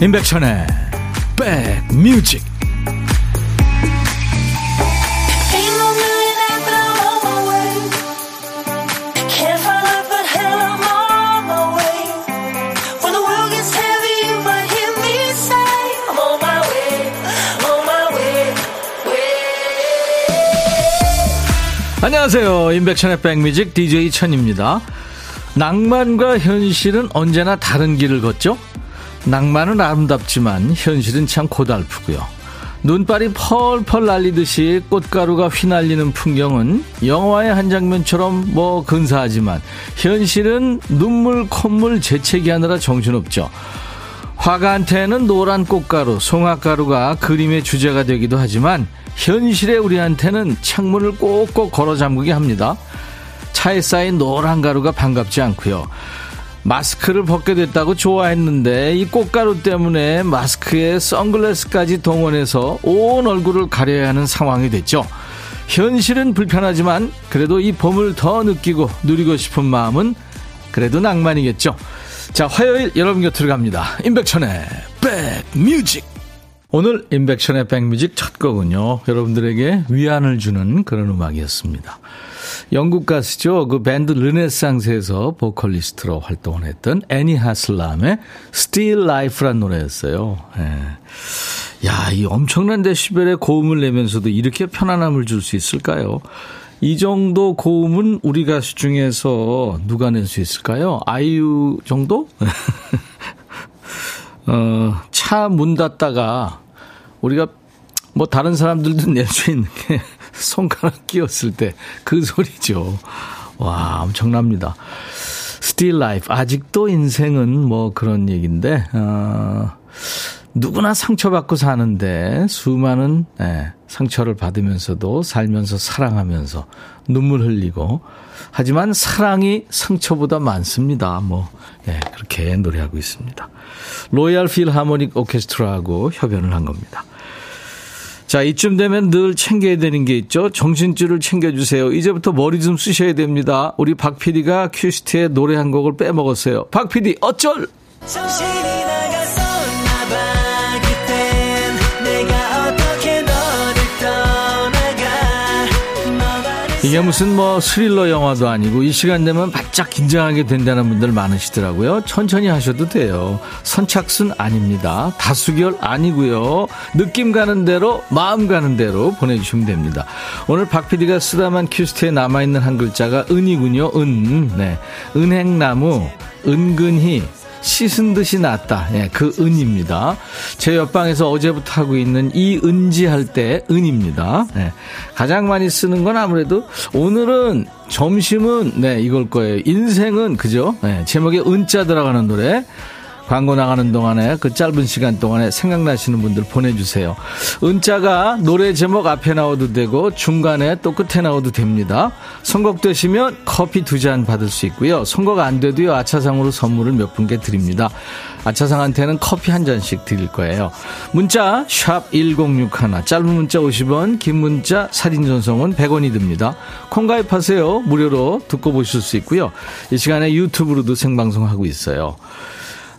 임백천의 백뮤직. 안녕하세요. 임백천의 백뮤직 DJ 천입니다. 낭만과 현실은 언제나 다른 길을 걷죠 낭만은 아름답지만 현실은 참 고달프고요. 눈발이 펄펄 날리듯이 꽃가루가 휘날리는 풍경은 영화의 한 장면처럼 뭐 근사하지만 현실은 눈물 콧물 재채기 하느라 정신없죠. 화가한테는 노란 꽃가루, 송화가루가 그림의 주제가 되기도 하지만 현실의 우리한테는 창문을 꼭꼭 걸어 잠그게 합니다. 차에 쌓인 노란 가루가 반갑지 않고요. 마스크를 벗게 됐다고 좋아했는데 이 꽃가루 때문에 마스크에 선글라스까지 동원해서 온 얼굴을 가려야 하는 상황이 됐죠. 현실은 불편하지만 그래도 이 봄을 더 느끼고 누리고 싶은 마음은 그래도 낭만이겠죠. 자, 화요일 여러분 곁으로 갑니다. 임백천의 백뮤직. 오늘 임백천의 백뮤직 첫 곡은요. 여러분들에게 위안을 주는 그런 음악이었습니다. 영국 가수죠. 그 밴드 르네상스에서 보컬리스트로 활동을 했던 애니 하슬람의 Still Life란 노래였어요. 예. 야, 이 엄청난 데시벨의 고음을 내면서도 이렇게 편안함을 줄 수 있을까요? 이 정도 고음은 우리 가수 중에서 누가 낼 수 있을까요? 아이유 정도? 어, 차 문 닫다가 우리가 뭐 다른 사람들도 낼 수 있는 게 손가락 끼웠을 때 그 소리죠. 와, 엄청납니다. Still Life. 아직도 인생은 뭐 그런 얘기인데, 어, 누구나 상처받고 사는데 수많은 예, 상처를 받으면서도 살면서 사랑하면서 눈물 흘리고 하지만 사랑이 상처보다 많습니다. 뭐 예, 그렇게 노래하고 있습니다. 로얄 필하모닉 오케스트라하고 협연을 한 겁니다. 자, 이쯤 되면 늘 챙겨야 되는 게 있죠. 정신줄을 챙겨주세요. 이제부터 머리 좀 쓰셔야 됩니다. 우리 박 PD가 큐시트에 노래 한 곡을 빼먹었어요. 박 PD, 어쩔! 정신이 이게 무슨 뭐 스릴러 영화도 아니고 이 시간 되면 바짝 긴장하게 된다는 분들 많으시더라고요. 천천히 하셔도 돼요. 선착순 아닙니다. 다수결 아니고요. 느낌 가는 대로 마음 가는 대로 보내주시면 됩니다. 오늘 박 PD가 쓰다만 큐시트에 남아있는 한 글자가 은이군요. 은. 네. 은행나무, 은근히, 씻은 듯이 낫다. 예, 그 은입니다. 제 옆방에서 어제부터 하고 있는 이 은지 할 때 은입니다. 예, 가장 많이 쓰는 건 아무래도 오늘은 점심은 네 이걸 거예요. 인생은 그죠? 예, 제목에 은자 들어가는 노래. 광고 나가는 동안에 그 짧은 시간 동안에 생각나시는 분들 보내주세요. 은자가 노래 제목 앞에 나와도 되고 중간에 또 끝에 나와도 됩니다. 선곡되시면 커피 두 잔 받을 수 있고요. 선곡 안 돼도요. 아차상으로 선물을 몇 분께 드립니다. 아차상한테는 커피 한 잔씩 드릴 거예요. 문자 1061, 짧은 문자 50원, 긴 문자 사진 전송은 100원이 듭니다. 콩 가입하세요. 무료로 듣고 보실 수 있고요. 이 시간에 유튜브로도 생방송하고 있어요.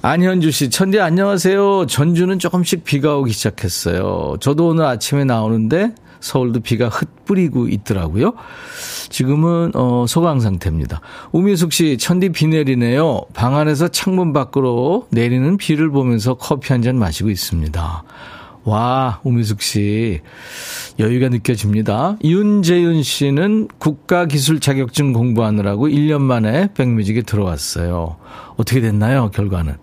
안현주 씨, 천디 안녕하세요. 전주는 조금씩 비가 오기 시작했어요. 저도 오늘 아침에 나오는데 서울도 비가 흩뿌리고 있더라고요. 지금은 어, 소강 상태입니다. 우미숙 씨, 천디 비 내리네요. 방 안에서 창문 밖으로 내리는 비를 보면서 커피 한 잔 마시고 있습니다. 와, 우미숙 씨. 여유가 느껴집니다. 윤재윤 씨는 국가기술 자격증 공부하느라고 1년 만에 백뮤직에 들어왔어요. 어떻게 됐나요, 결과는?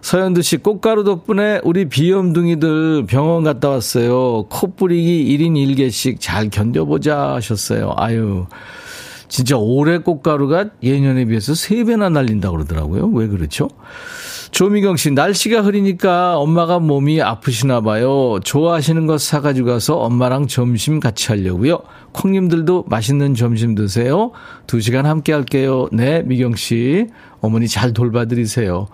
서현두 씨, 꽃가루 덕분에 우리 비염둥이들 병원 갔다 왔어요. 코 뿌리기 1인 1개씩 잘 견뎌보자 하셨어요. 아유. 진짜 올해 꽃가루가 예년에 비해서 3배나 날린다고 그러더라고요. 왜 그렇죠? 조미경 씨, 날씨가 흐리니까 엄마가 몸이 아프시나 봐요. 좋아하시는 것 사가지고 가서 엄마랑 점심 같이 하려고요. 콩님들도 맛있는 점심 드세요. 두 시간 함께 할게요. 네, 미경 씨. 어머니 잘 돌봐드리세요.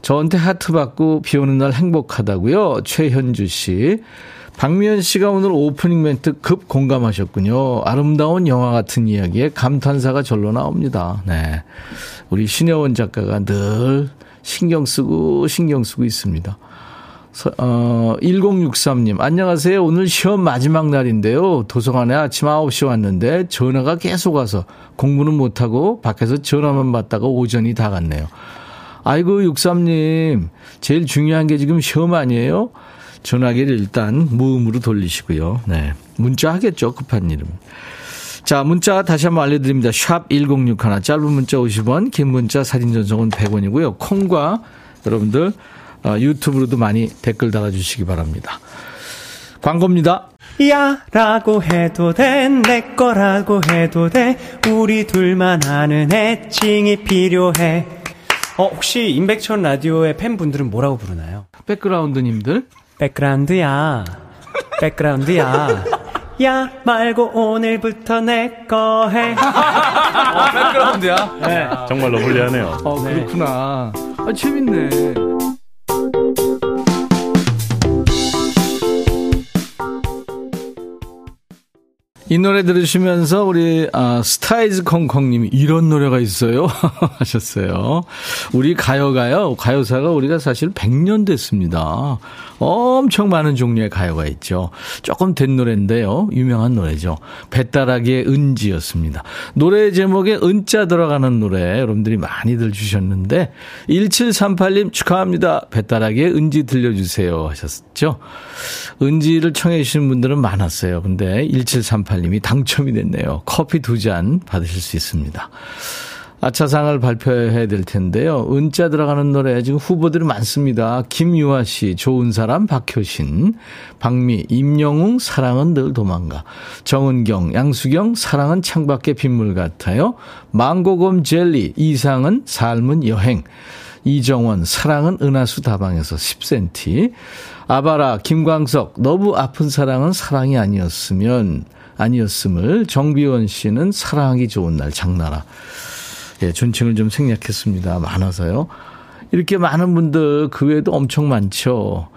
저한테 하트 받고 비 오는 날 행복하다고요. 최현주 씨. 박미연 씨가 오늘 오프닝 멘트 급 공감하셨군요. 아름다운 영화 같은 이야기에 감탄사가 절로 나옵니다. 네. 우리 신혜원 작가가 늘 신경 쓰고 신경 쓰고 있습니다. 어, 1063님, 안녕하세요. 오늘 시험 마지막 날인데요. 도서관에 아침 9시 왔는데 전화가 계속 와서 공부는 못하고 밖에서 전화만 받다가 오전이 다 갔네요. 아이고, 63님, 제일 중요한 게 지금 시험 아니에요? 전화기를 일단 무음으로 돌리시고요. 네. 문자 하겠죠. 급한 일은. 자, 문자 다시 한번 알려드립니다. 샵 1061, 짧은 문자 50원, 긴 문자 사진 전송은 100원이고요. 콩과 여러분들 어, 유튜브로도 많이 댓글 달아주시기 바랍니다. 광고입니다. 야 라고 해도 돼 내 거라고 해도 돼 우리 둘만 아는 애칭이 필요해 어 혹시 임백천 라디오의 팬분들은 뭐라고 부르나요? 백그라운드님들 백그라운드야 백그라운드야 야 말고 오늘부터 내 거 해. 어, 백그라운드야? 네. 정말로 불리하네요. 어, 그렇구나. 아, 재밌네. 이 노래 들으시면서 우리 아, 스타이즈 콩콩님이 이런 노래가 있어요 하셨어요. 우리 가요가요 가요사가 우리가 사실 100년 됐습니다. 엄청 많은 종류의 가요가 있죠. 조금 된 노래인데요. 유명한 노래죠. 배따라기의 은지였습니다. 노래 제목에 은자 들어가는 노래 여러분들이 많이들 주셨는데 1738님 축하합니다. 배따라기의 은지 들려주세요 하셨죠. 은지를 청해 주신 분들은 많았어요. 근데 1738 님이 당첨이 됐네요. 커피 두 잔 받으실 수 있습니다. 아차상을 발표해야 될 텐데요. 은자 들어가는 노래 지금 후보들이 많습니다. 김유아 씨, 좋은 사람, 박효신, 박미, 임영웅, 사랑은 늘 도망가. 정은경, 양수경, 사랑은 창밖에 빗물 같아요. 망고곰 젤리, 이상은 삶은 여행. 이정원, 사랑은 은하수 다방에서 10cm. 아바라, 김광석, 너무 아픈 사랑은 사랑이 아니었으면, 아니었음을. 정비원 씨는 사랑하기 좋은 날, 장나라. 예, 존칭을 좀 생략했습니다. 많아서요. 이렇게 많은 분들 그 외에도 엄청 많죠.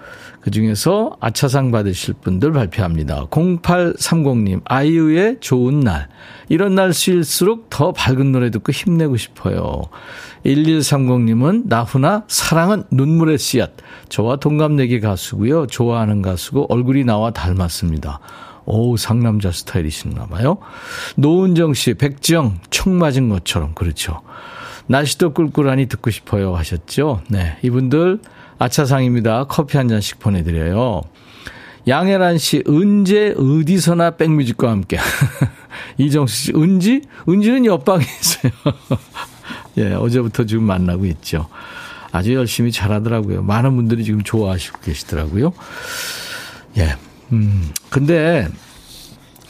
그 중에서 아차상 받으실 분들 발표합니다. 0830님, 아이유의 좋은 날. 이런 날일수록 더 밝은 노래 듣고 힘내고 싶어요. 1130님은 나훈아, 사랑은 눈물의 씨앗. 저와 동갑내기 가수고요. 좋아하는 가수고 얼굴이 나와 닮았습니다. 오, 상남자 스타일이신가 봐요. 노은정 씨, 백지영, 총 맞은 것처럼. 그렇죠. 날씨도 꿀꿀하니 듣고 싶어요 하셨죠? 네. 이분들 아차상입니다. 커피 한 잔씩 보내드려요. 양혜란 씨, 은재 어디서나 백뮤직과 함께. 이정수 씨, 은지? 은지는 옆방에 있어요. 예, 어제부터 지금 만나고 있죠. 아주 열심히 잘하더라고요. 많은 분들이 지금 좋아하시고 계시더라고요. 예, 음, 근데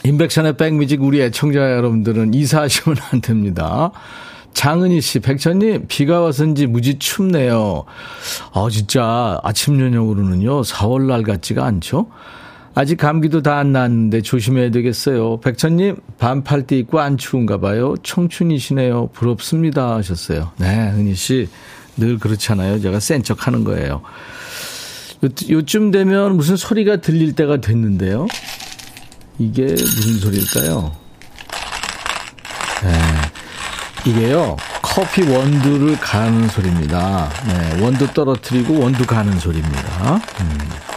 인백션의 백뮤직 우리 애청자 여러분들은 이사하시면 안 됩니다. 장은희 씨, 백천님, 비가 와서인지 무지 춥네요. 아, 진짜 아침, 저녁으로는요, 4월날 같지가 않죠? 아직 감기도 다 안 났는데 조심해야 되겠어요. 백천님, 반팔 티 입고 안 추운가 봐요. 청춘이시네요. 부럽습니다. 하셨어요. 네, 은희 씨, 늘 그렇잖아요. 제가 센 척 하는 거예요. 요, 쯤 되면 무슨 소리가 들릴 때가 됐는데요. 이게 무슨 소리일까요? 네. 이게요, 커피 원두를 가는 소리입니다. 네, 원두 떨어뜨리고 원두 가는 소리입니다. 음.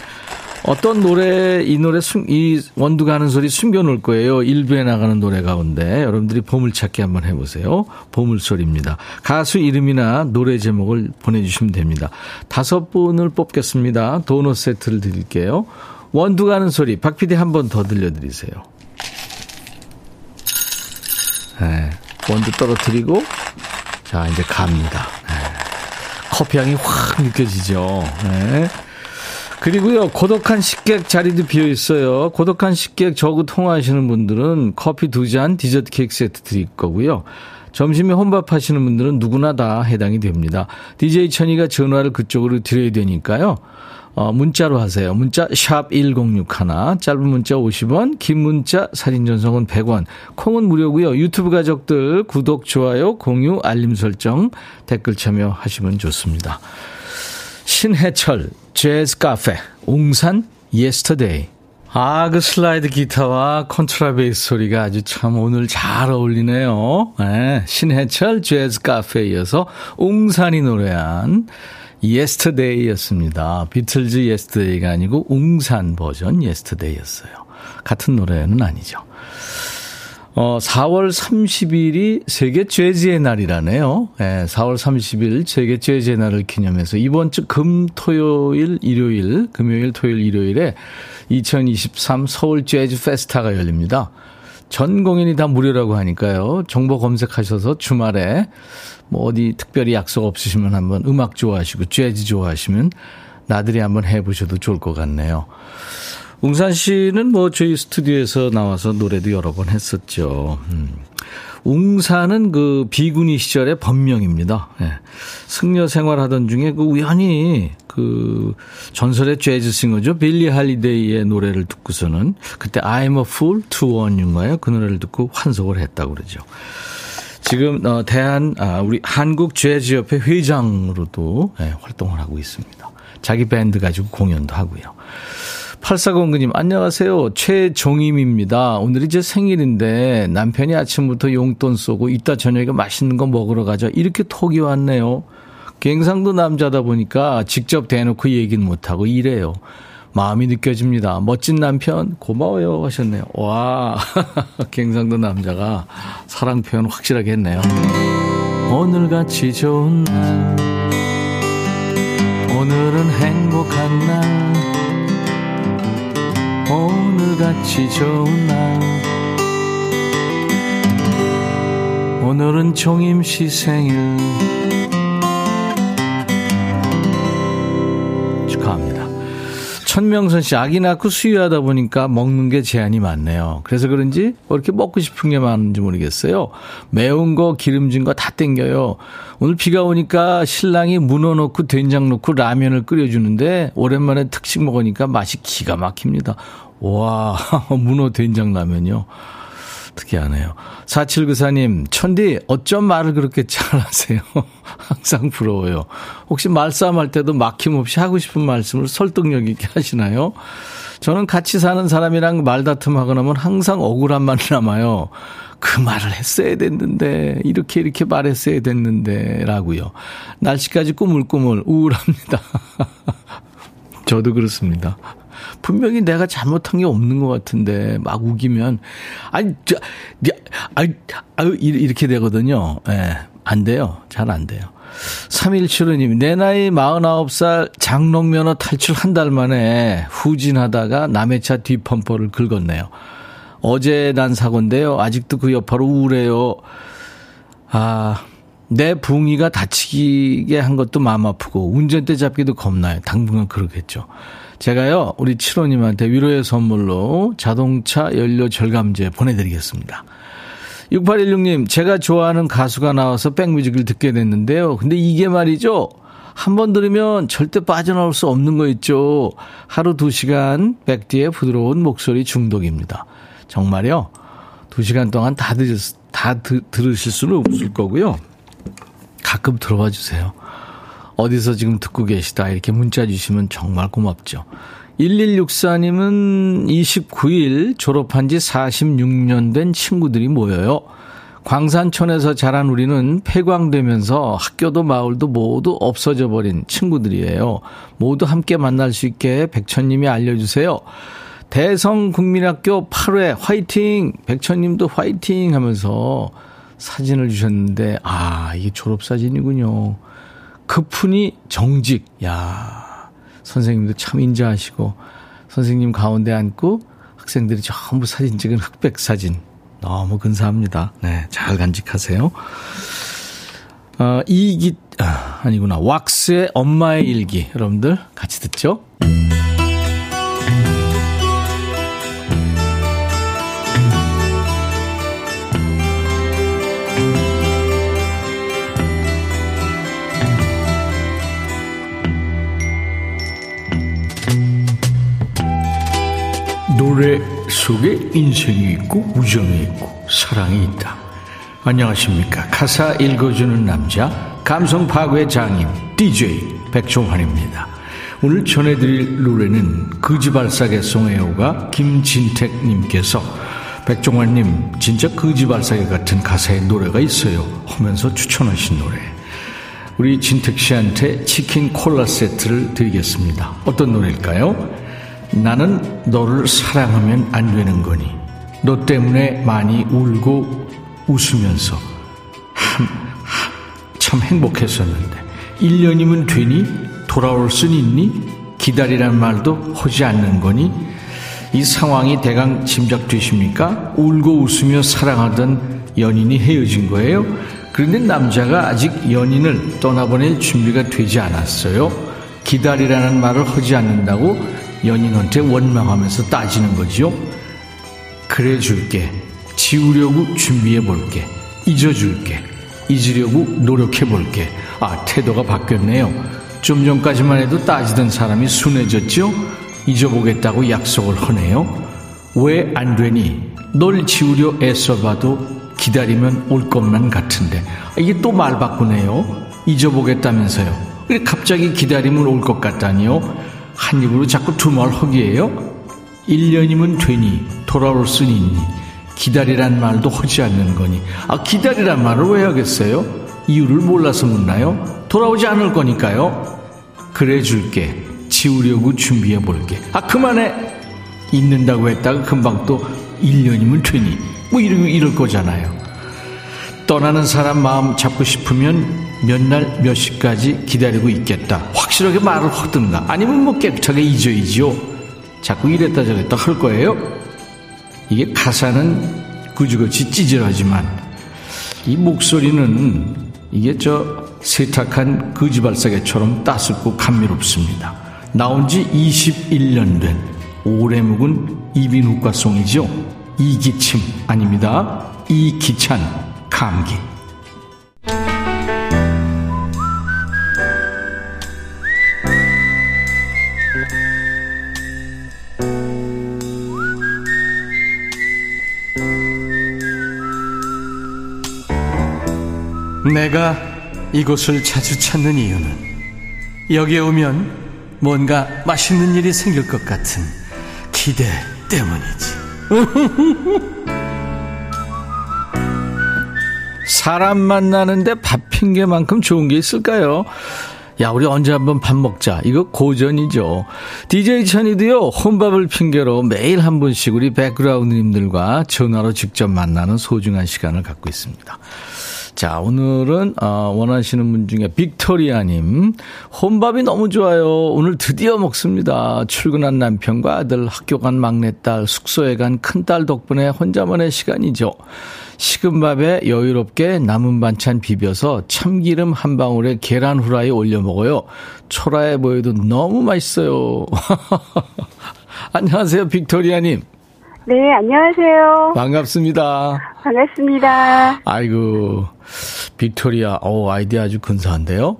어떤 노래, 이 노래, 숨, 이 원두 가는 소리 숨겨놓을 거예요. 일부에 나가는 노래 가운데. 여러분들이 보물찾기 한번 해보세요. 보물소리입니다. 가수 이름이나 노래 제목을 보내주시면 됩니다. 다섯 분을 뽑겠습니다. 도넛 세트를 드릴게요. 원두 가는 소리, 박 PD 한 번 더 들려드리세요. 네, 원두 떨어뜨리고, 자, 이제 갑니다. 네. 커피 향이 확 느껴지죠. 네. 그리고요, 고독한 식객 자리도 비어 있어요. 고독한 식객 저구 통화하시는 분들은 커피 두 잔, 디저트 케이크 세트 드릴 거고요. 점심에 혼밥 하시는 분들은 누구나 다 해당이 됩니다. DJ 천이가 전화를 그쪽으로 드려야 되니까요. 어, 문자로 하세요. 문자 샵 1061, 짧은 문자 50원, 긴 문자 사진 전송은 100원. 콩은 무료고요. 유튜브 가족들 구독, 좋아요, 공유, 알림 설정, 댓글 참여하시면 좋습니다. 신해철 재즈 카페 웅산 Yesterday 아, 그 슬라이드 기타와 컨트라베이스 소리가 아주 참 오늘 잘 어울리네요. 네, 신해철 재즈 카페에 이어서 웅산이 노래한 Yesterday였습니다. 비틀즈 Yesterday가 아니고 웅산 버전 Yesterday였어요. 같은 노래는 아니죠. 어, 4월 30일이 세계 재즈의 날이라네요. 네, 4월 30일 세계 재즈의 날을 기념해서 이번 주 금, 토요일, 일요일, 금요일, 토요일, 일요일에 2023 서울 재즈 페스타가 열립니다. 전 공연이 다 무료라고 하니까요. 정보 검색하셔서 주말에 뭐 어디 특별히 약속 없으시면 한번 음악 좋아하시고 재즈 좋아하시면 나들이 한번 해보셔도 좋을 것 같네요. 웅산 씨는 뭐 저희 스튜디오에서 나와서 노래도 여러 번 했었죠. 음. 웅산은 그 비구니 시절의 법명입니다. 네. 승려 생활하던 중에 그 우연히 그 전설의 재즈 싱어죠. 빌리 할리데이의 노래를 듣고서는 그때 I'm a fool to warn you인가요? 그 노래를 듣고 환속을 했다고 그러죠. 지금 어 대한 아 우리 한국 재즈 협회 회장으로도 네, 활동을 하고 있습니다. 자기 밴드 가지고 공연도 하고요. 8409님, 안녕하세요. 최종임입니다. 오늘이 제 생일인데 남편이 아침부터 용돈 쏘고 이따 저녁에 맛있는 거 먹으러 가자. 이렇게 톡이 왔네요. 갱상도 남자다 보니까 직접 대놓고 얘기는 못하고 이래요. 마음이 느껴집니다. 멋진 남편, 고마워요. 하셨네요. 와, 갱상도 남자가 사랑 표현 확실하게 했네요. 오늘같이 좋은 날, 오늘은 행복한 날, 오늘같이 좋은 날 오늘은 종임씨 생일 축하합니다. 천명선 씨, 아기 낳고 수유하다 보니까 먹는 게 제한이 많네요. 그래서 그런지 뭐 이렇게 먹고 싶은 게 많은지 모르겠어요. 매운 거, 기름진 거 다 땡겨요. 오늘 비가 오니까 신랑이 문어 넣고 된장 넣고 라면을 끓여주는데 오랜만에 특식 먹으니까 맛이 기가 막힙니다. 와, 문어 된장 라면요. 특이하네요. 4794님, 천디, 어쩜 말을 그렇게 잘하세요? 항상 부러워요. 혹시 말싸움 할 때도 막힘없이 하고 싶은 말씀을 설득력 있게 하시나요? 저는 같이 사는 사람이랑 말다툼 하고 나면 항상 억울한 말이 남아요. 그 말을 했어야 됐는데, 이렇게 이렇게 말했어야 됐는데, 라고요. 날씨까지 꾸물꾸물 우울합니다. 저도 그렇습니다. 분명히 내가 잘못한 게 없는 것 같은데 막 우기면 아니 저 아이 아유 이렇게 되거든요. 예. 네, 안 돼요. 잘 안 돼요. 3175님, 내 나이 49살 장롱 면허 탈출 한 달 만에 후진하다가 남의 차 뒷범퍼를 긁었네요. 어제 난 사고인데요. 아직도 그 여파로 우울해요. 아, 내 붕이가 다치게 한 것도 마음 아프고 운전대 잡기도 겁나요. 당분간 그러겠죠. 제가요, 우리 7호님한테 위로의 선물로 자동차 연료 절감제 보내드리겠습니다. 6816님, 제가 좋아하는 가수가 나와서 백뮤직을 듣게 됐는데요. 근데 이게 말이죠. 한번 들으면 절대 빠져나올 수 없는 거 있죠. 하루 두 시간 백디의 부드러운 목소리 중독입니다. 정말요. 두 시간 동안 다, 들, 다 드, 들으실 수는 없을 거고요. 가끔 들어와 주세요. 어디서 지금 듣고 계시다 이렇게 문자 주시면 정말 고맙죠. 1164님은 29일 졸업한 지 46년 된 친구들이 모여요. 광산촌에서 자란 우리는 폐광되면서 학교도 마을도 모두 없어져 버린 친구들이에요. 모두 함께 만날 수 있게 백천님이 알려주세요. 대성국민학교 8회 화이팅! 백천님도 화이팅! 하면서 사진을 주셨는데, 아, 이게 졸업사진이군요. 그푼이 정직. 야 선생님도 참 인자하시고, 선생님 가운데 앉고 학생들이 전부 사진 찍은 흑백 사진. 너무 근사합니다. 네, 잘 간직하세요. 어, 이기, 아, 아니구나. 왁스의 엄마의 일기. 여러분들 같이 듣죠? 노래 속에 인생이 있고 우정이 있고 사랑이 있다. 안녕하십니까. 가사 읽어주는 남자, 감성 파괴 장인, DJ 백종환입니다. 오늘 전해드릴 노래는 그지발사계 송애호가 김진택님께서 백종환님 진짜 그지발사계 같은 가사의 노래가 있어요 하면서 추천하신 노래 우리 진택 씨한테 치킨 콜라 세트를 드리겠습니다 어떤 노래일까요? 나는 너를 사랑하면 안 되는 거니 너 때문에 많이 울고 웃으면서 한, 한, 참 행복했었는데 1년이면 되니 돌아올 순 있니 기다리란 말도 하지 않는 거니 이 상황이 대강 짐작되십니까? 울고 웃으며 사랑하던 연인이 헤어진 거예요. 그런데 남자가 아직 연인을 떠나보낼 준비가 되지 않았어요. 기다리라는 말을 하지 않는다고 연인한테 원망하면서 따지는 거지요. 그래 줄게. 지우려고 준비해 볼게. 잊어줄게. 잊으려고 노력해 볼게. 아, 태도가 바뀌었네요. 좀 전까지만 해도 따지던 사람이 순해졌죠? 잊어보겠다고 약속을 하네요. 왜 안 되니? 널 지우려 애써봐도 기다리면 올 것만 같은데. 이게 또 말 바꾸네요. 잊어보겠다면서요. 왜 갑자기 기다리면 올 것 같다니요? 한 입으로 자꾸 두 말 허기예요? 1년이면 되니 돌아올 순 있니? 기다리란 말도 하지 않는 거니. 아, 기다리란 말을 왜 하겠어요? 이유를 몰라서 묻나요? 돌아오지 않을 거니까요. 그래 줄게. 지우려고 준비해 볼게. 아, 그만해. 있는다고 했다가 금방 또 1년이면 되니. 뭐 이러면 이럴 거잖아요. 떠나는 사람 마음 잡고 싶으면 몇 날 몇 시까지 기다리고 있겠다. 확실하게 말을 하든가. 아니면 뭐 깨끗하게 잊어야지요. 자꾸 이랬다 저랬다 할 거예요. 이게 가사는 그지그지 찌질하지만 이 목소리는 이게 저 세탁한 거지발사계처럼 따숩고 감미롭습니다. 나온 지 21년 된 오래 묵은 이비인후과송이죠. 이기침 아닙니다. 이기찬 감기. 내가 이곳을 자주 찾는 이유는 여기에 오면 뭔가 맛있는 일이 생길 것 같은 기대 때문이지. 사람 만나는데 밥 핑계만큼 좋은 게 있을까요? 야, 우리 언제 한번 밥 먹자. 이거 고전이죠. DJ 천이도요, 혼밥을 핑계로 매일 한 번씩 우리 백그라운드님들과 전화로 직접 만나는 소중한 시간을 갖고 있습니다. 자, 오늘은, 어, 원하시는 분 중에 빅토리아님. 혼밥이 너무 좋아요. 오늘 드디어 먹습니다. 출근한 남편과 아들, 학교 간 막내딸, 숙소에 간 큰딸 덕분에 혼자만의 시간이죠. 식은 밥에 여유롭게 남은 반찬 비벼서 참기름 한 방울에 계란 후라이 올려 먹어요. 초라해 보여도 너무 맛있어요. 안녕하세요, 빅토리아님. 네, 안녕하세요. 반갑습니다. 반갑습니다. 아이고, 빅토리아, 오, 아이디 아주 근사한데요?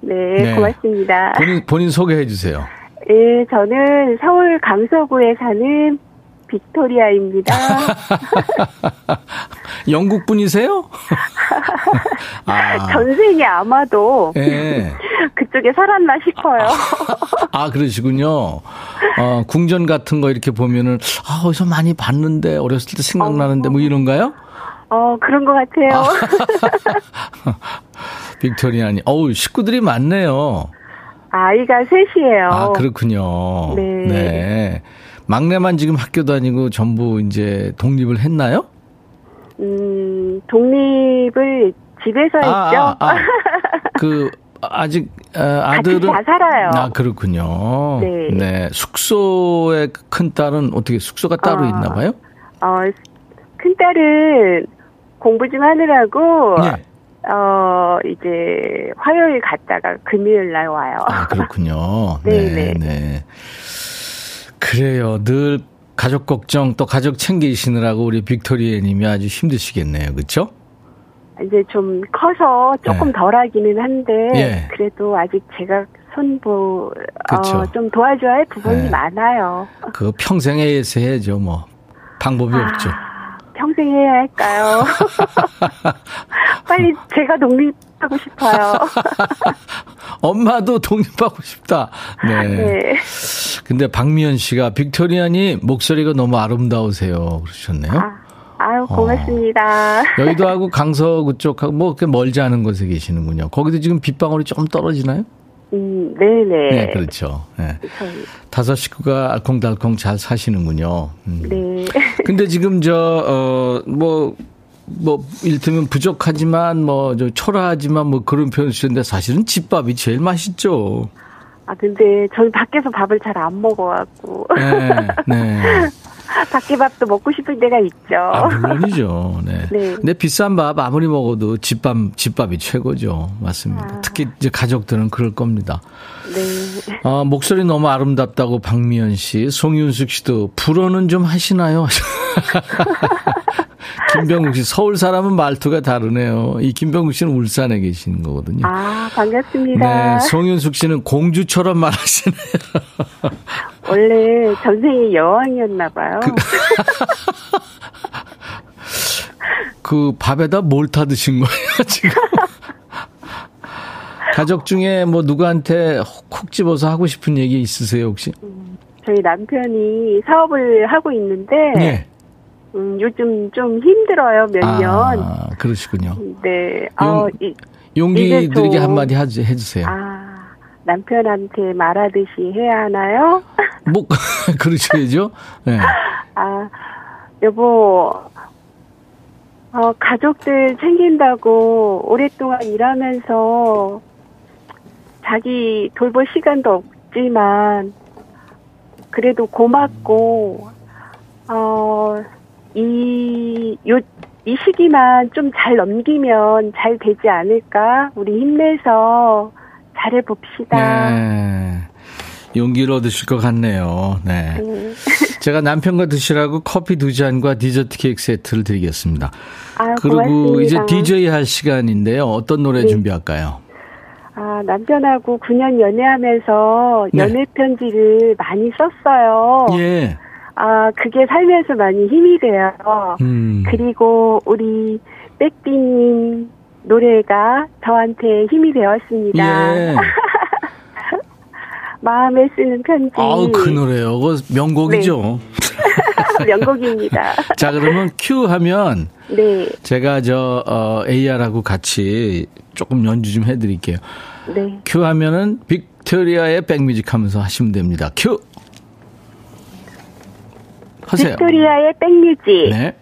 네, 네. 고맙습니다. 본인, 본인 소개해 주세요. 예, 저는 서울 강서구에 사는 빅토리아입니다. 영국 분이세요? 아. 전생에 아마도 네. 그쪽에 살았나 싶어요. 아, 아, 그러시군요. 어, 궁전 같은 거 이렇게 보면은 아, 어디서 많이 봤는데 어렸을 때 생각나는데 뭐 이런가요? 어, 그런 것 같아요. 아. 빅토리아니. 어우, 식구들이 많네요. 아이가 셋이에요. 아, 그렇군요. 네. 네. 막내만 지금 학교 다니고 전부 이제 독립을 했나요? 음, 독립을 집에서 아, 했죠. 아, 아. 그 아직 어, 아들은 같이 다 살아요. 아 그렇군요. 네. 네. 숙소의 큰 딸은 어떻게 숙소가 따로 어, 있나 봐요? 어, 큰 딸은 공부 좀 하느라고 네. 어, 이제 화요일 갔다가 금요일 날 와요. 아, 그렇군요. 네, 네. 네. 그래요. 늘 가족 걱정 또 가족 챙기시느라고 우리 빅토리아 님이 아주 힘드시겠네요. 그렇죠? 이제 좀 커서 조금 네. 덜하기는 한데 예. 그래도 아직 제가 손보 어, 좀 도와줘야 할 부분이 네. 많아요. 그 평생 해서 해야죠. 뭐 방법이 아, 없죠. 평생 해야 할까요? 빨리 제가 독립 독립하고 싶어요. 엄마도 독립하고 싶다. 네. 네. 근데 박미연 씨가 빅토리아니 목소리가 너무 아름다우세요. 그러셨네요. 아, 아유, 고맙습니다. 어. 여의도하고 강서 그쪽하고 뭐 그렇게 멀지 않은 곳에 계시는군요. 거기도 지금 빗방울이 조금 떨어지나요? 음, 네네. 네, 그렇죠. 네. 다섯 식구가 알콩달콩 잘 사시는군요. 음. 네. 근데 지금 저, 어, 뭐, 뭐, 일테면 부족하지만, 뭐, 저, 초라하지만, 뭐, 그런 표현 쓰는데 사실은 집밥이 제일 맛있죠. 아, 근데 저는 밖에서 밥을 잘 안 먹어갖고. 네, 네. 밖에 밥도 먹고 싶을 때가 있죠. 아, 물론이죠. 네. 네. 근데 비싼 밥 아무리 먹어도 집밥, 집밥이 최고죠. 맞습니다. 아. 특히 이제 가족들은 그럴 겁니다. 네. 아, 목소리 너무 아름답다고 박미연 씨, 송윤숙 씨도 불어는 좀 하시나요? 김병국 씨, 서울 사람은 말투가 다르네요. 이 김병국 씨는 울산에 계시는 거거든요. 아, 반갑습니다. 네, 송윤숙 씨는 공주처럼 말하시네요. 원래 전생이 여왕이었나 봐요. 그, 그 밥에다 뭘 타 드신 거예요, 지금? 가족 중에 뭐 누구한테 콕 집어서 하고 싶은 얘기 있으세요, 혹시? 음, 저희 남편이 사업을 하고 있는데, 네. 음, 요즘 좀 힘들어요, 몇 아, 년. 그러시군요. 네. 용, 어, 이, 용기 드리게 한마디 해주세요. 아, 남편한테 말하듯이 해야 하나요? 뭐, 그러셔야죠. 네. 아, 여보, 어, 가족들 챙긴다고 오랫동안 일하면서 자기 돌볼 시간도 없지만, 그래도 고맙고, 어, 이, 요, 이 시기만 좀 잘 넘기면 잘 되지 않을까? 우리 힘내서 잘해봅시다. 네. 용기를 얻으실 것 같네요. 네. 네. 제가 남편과 드시라고 커피 두 잔과 디저트 케이크 세트를 드리겠습니다. 아, 그리고 고맙습니다. 이제 DJ 할 시간인데요. 어떤 노래 네. 준비할까요? 아, 남편하고 9년 연애하면서 네. 연애 편지를 많이 썼어요. 예. 아, 그게 살면서 많이 힘이 돼요. 음. 그리고 우리 백디님 노래가 저한테 힘이 되었습니다. 예. 마음에 쓰는 편지. 아우, 그 노래요. 그 명곡이죠. 네. 명곡입니다. 자, 그러면 큐 하면. 네. 제가 저, 어, AR하고 같이 조금 연주 좀 해드릴게요. 네. 큐 하면은 빅토리아의 백뮤직 하면서 하시면 됩니다. 큐! 하세요. 빅토리아의 백뮤직. 네.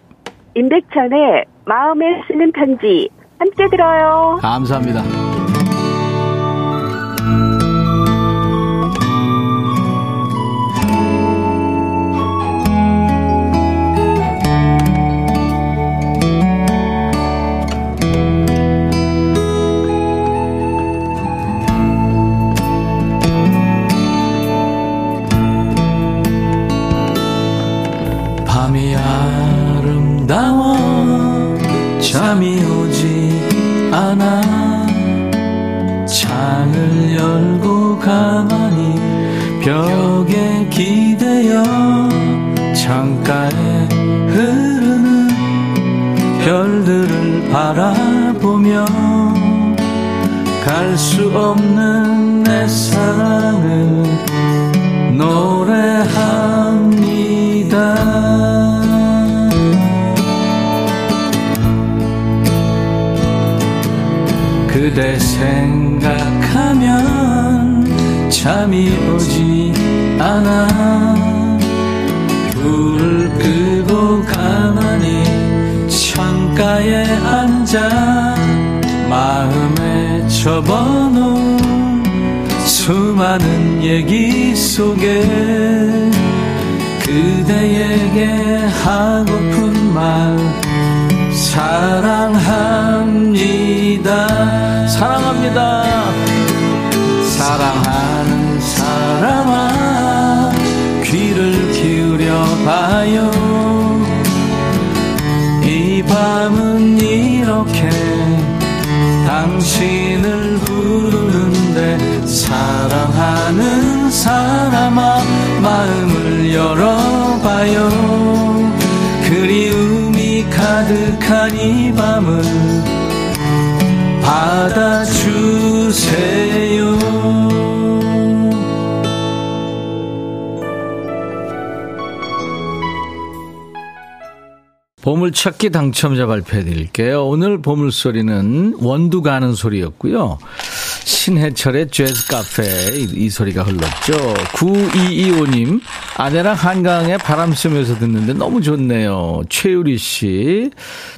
임백천의 마음에 쓰는 편지. 함께 들어요. 감사합니다. 잠이 오지 않아. 창을 열고 가만히 벽에 기대어 창가에 흐르는 별들을 바라보며 갈 수 없는 잠이 오지 않아 불을 끄고 가만히 창가에 앉아 마음에 접어놓은 수많은 얘기 속에 그대에게 하고픈 말 사랑합니다. 사랑합니다. 봐요. 이 밤은 이렇게 당신을 부르는데, 사랑하는 사람아, 마음을 열어봐요. 그리움 가득한 이 밤을 받아주세요. 보물찾기 당첨자 발표해 드릴게요. 오늘 보물소리는 원두 가는 소리였고요. 신해철의 재즈 카페 이, 이 소리가 흘렀죠. 9225님 아내랑 한강에 바람 쐬면서 듣는데 너무 좋네요. 최유리 씨,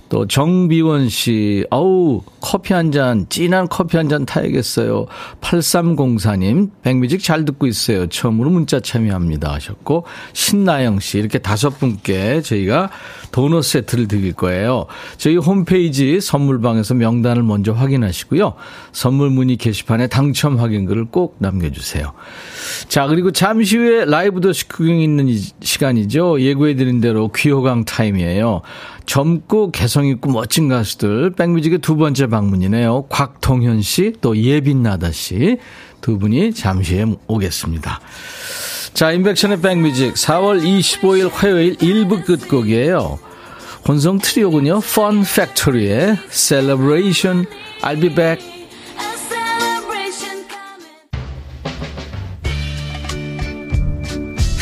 또 정비원 씨, 어우 커피 한 잔, 진한 커피 한 잔 타야겠어요. 8304님 백뮤직 잘 듣고 있어요. 처음으로 문자 참여합니다 하셨고 신나영 씨 이렇게 다섯 분께 저희가 도넛 세트를 드릴 거예요. 저희 홈페이지 선물방에서 명단을 먼저 확인하시고요. 선물 문의 게시 판에 당첨 확인글을 꼭 남겨주세요. 자, 그리고 잠시 후에 라이브 더시 구경 있는 시간이죠. 예고해드린 대로 귀호강 타임이에요. 젊고 개성있고 멋진 가수들, 백뮤직의 두 번째 방문이네요. 곽동현 씨, 또 예빈나다 씨. 두 분이 잠시 후에 오겠습니다. 자, 인백션의 백뮤직 4월 25일 화요일 1부 끝곡이에요. 혼성 트리오군요. Fun Factory의 Celebration, I'll be back.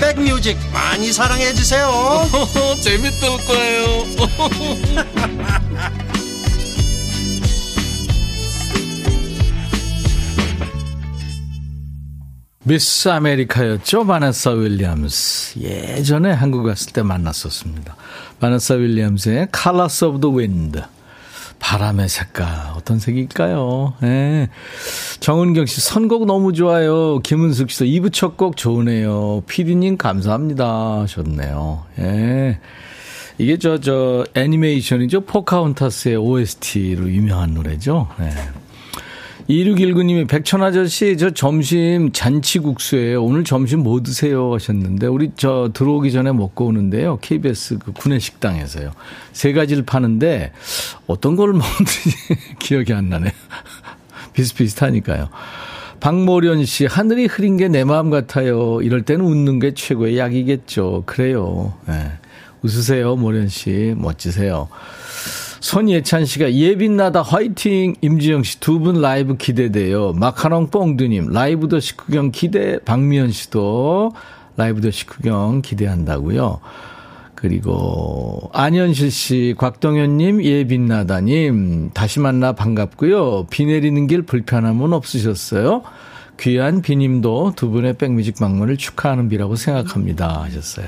백뮤직 많이 사랑해 주세요 재밌을 거예요 미스 아메리카였죠. 바네사 윌리엄스. 예전에 한국 갔을 때 만났었습니다. 바네사 윌리엄스의 Colors of the Wind. 바람의 색깔. 어떤 색일까요? 예. 정은경 씨, 선곡 너무 좋아요. 김은숙 씨도 2부 첫 곡 좋으네요. 피디님 감사합니다. 하셨네요. 예. 이게 저, 저, 애니메이션이죠. 포카운타스의 OST로 유명한 노래죠. 예. 2619님이 백천 아저씨, 저 점심 잔치국수예요. 오늘 점심 뭐 드세요? 하셨는데, 우리 저 들어오기 전에 먹고 오는데요. KBS 그 구내식당에서요. 세 가지를 파는데, 어떤 걸 먹는지 기억이 안 나네요. 비슷비슷하니까요. 박모련 씨, 하늘이 흐린 게 내 마음 같아요. 이럴 때는 웃는 게 최고의 약이겠죠. 그래요. 네. 웃으세요, 모련 씨. 멋지세요. 손예찬 씨가 예빛나다 화이팅 임지영 씨 두 분 라이브 기대돼요. 마카롱 뽕두님 라이브 더 식구경 기대 박미연 씨도 라이브 더 식구경 기대한다고요. 그리고 안현실 씨, 곽동현님, 예빛나다님 다시 만나 반갑고요. 비 내리는 길 불편함은 없으셨어요? 귀한 비님도 두 분의 백뮤직 방문을 축하하는 비라고 생각합니다 하셨어요.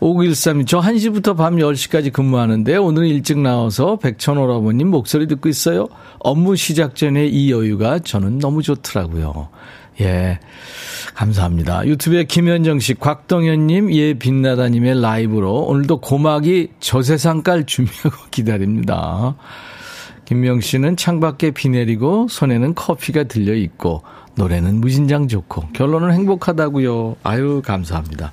5913님, 저 1시부터 밤 10시까지 근무하는데 오늘 일찍 나와서 백천오라버님 목소리 듣고 있어요. 업무 시작 전에 이 여유가 저는 너무 좋더라고요. 예. 감사합니다. 유튜브에 김현정 씨, 곽동현님, 예, 빛나다님의 라이브로 오늘도 고막이 저 세상 깔 준비하고 기다립니다. 김명 씨는 창밖에 비 내리고 손에는 커피가 들려 있고 노래는 무진장 좋고 결론은 행복하다고요. 아유, 감사합니다.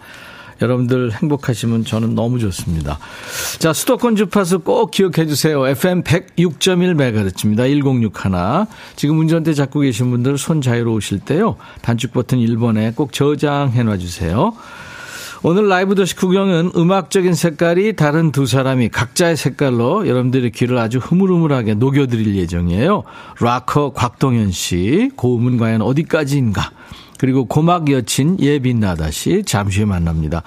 여러분들 행복하시면 저는 너무 좋습니다. 자, 수도권 주파수 꼭 기억해 주세요. FM 106.1MHz입니다. 1061. 지금 운전대 잡고 계신 분들 손 자유로우실 때요. 단축 버튼 1번에 꼭 저장해 놔 주세요. 오늘 라이브 도시 구경은 음악적인 색깔이 다른 두 사람이 각자의 색깔로 여러분들의 귀를 아주 흐물흐물하게 녹여드릴 예정이에요. 락커 곽동현 씨, 고음은 과연 어디까지인가? 그리고 고막 여친 예빈나다 씨 잠시 후에 만납니다.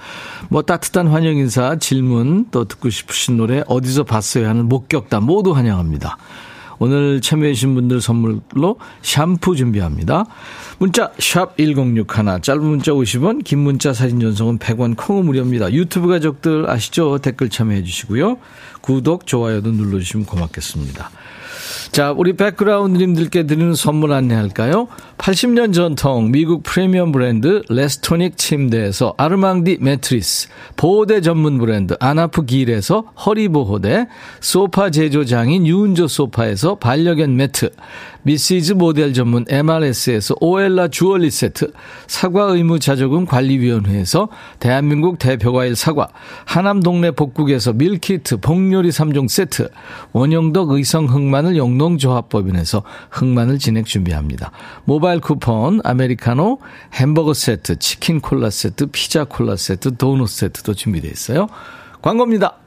뭐 따뜻한 환영 인사, 질문 또 듣고 싶으신 노래 어디서 봤어요 하는 목격담 모두 환영합니다. 오늘 참여해주신 분들 선물로 샴푸 준비합니다. 문자 1061, 짧은 문자 50원, 긴 문자 사진 전송은 100원, 콩은 무료입니다. 유튜브 가족들 아시죠? 댓글 참여해 주시고요. 구독, 좋아요도 눌러주시면 고맙겠습니다. 자, 우리 백그라운드님들께 드리는 선물 안내할까요? 80년 전통 미국 프리미엄 브랜드 레스토닉 침대에서 아르망디 매트리스, 보호대 전문 브랜드 아나프 길에서 허리보호대, 소파 제조장인 유운조 소파에서 반려견 매트, 미시즈 모델 전문 MRS에서 오엘라 주얼리 세트, 사과 의무 자조금 관리위원회에서 대한민국 대표과일 사과, 하남 동네 복국에서 밀키트 복요리 3종 세트, 원영덕 의성 흑마늘 영농조합법인에서 흑마늘 진행 준비합니다. 모바일 쿠폰, 아메리카노, 햄버거 세트, 치킨 콜라 세트, 피자 콜라 세트, 도넛 세트도 준비되어 있어요. 광고입니다.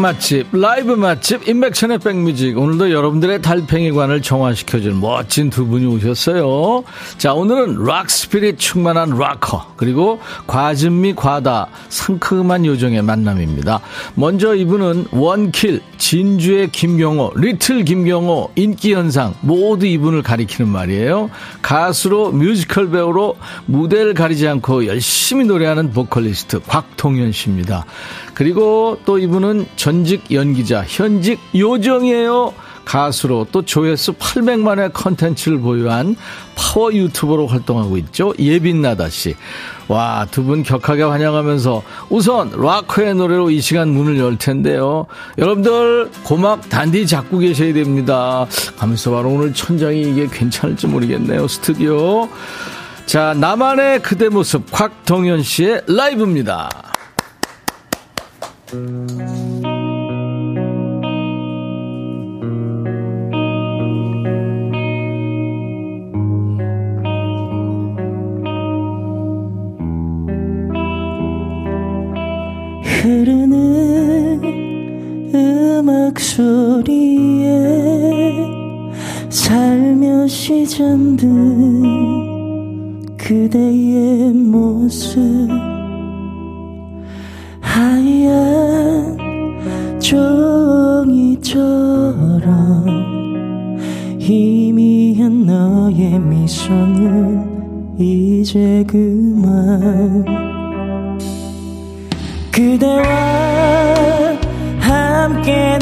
맛집, 라이브 맛집, 임백천의 백뮤직. 오늘도 여러분들의 달팽이관을 정화시켜준 멋진 두 분이 오셨어요. 자, 오늘은 rock spirit 충만한 락커, 그리고 과즙미 과다, 상큼한 요정의 만남입니다. 먼저 이분은 원킬, 진주의 김경호, 리틀 김경호, 인기현상, 모두 이분을 가리키는 말이에요. 가수로 뮤지컬 배우로 무대를 가리지 않고 열심히 노래하는 보컬리스트 곽동현 씨입니다. 그리고 또 이분은 전직 연기자, 현직 요정이에요. 가수로 또 조회수 800만의 컨텐츠를 보유한 파워 유튜버로 활동하고 있죠. 예빈나다 씨. 와, 두 분 격하게 환영하면서 우선 락커의 노래로 이 시간 문을 열 텐데요. 여러분들 고막 단디 잡고 계셔야 됩니다. 가면서 바로 오늘 천장이 이게 괜찮을지 모르겠네요. 스튜디오. 자, 나만의 그대 모습 곽동현 씨의 라이브입니다. 흐르는 음악 소리에 살며시 잠든 그대의 모습 하얀 종이처럼 희미한 너의 미소는 이제 그만. 그대와 함께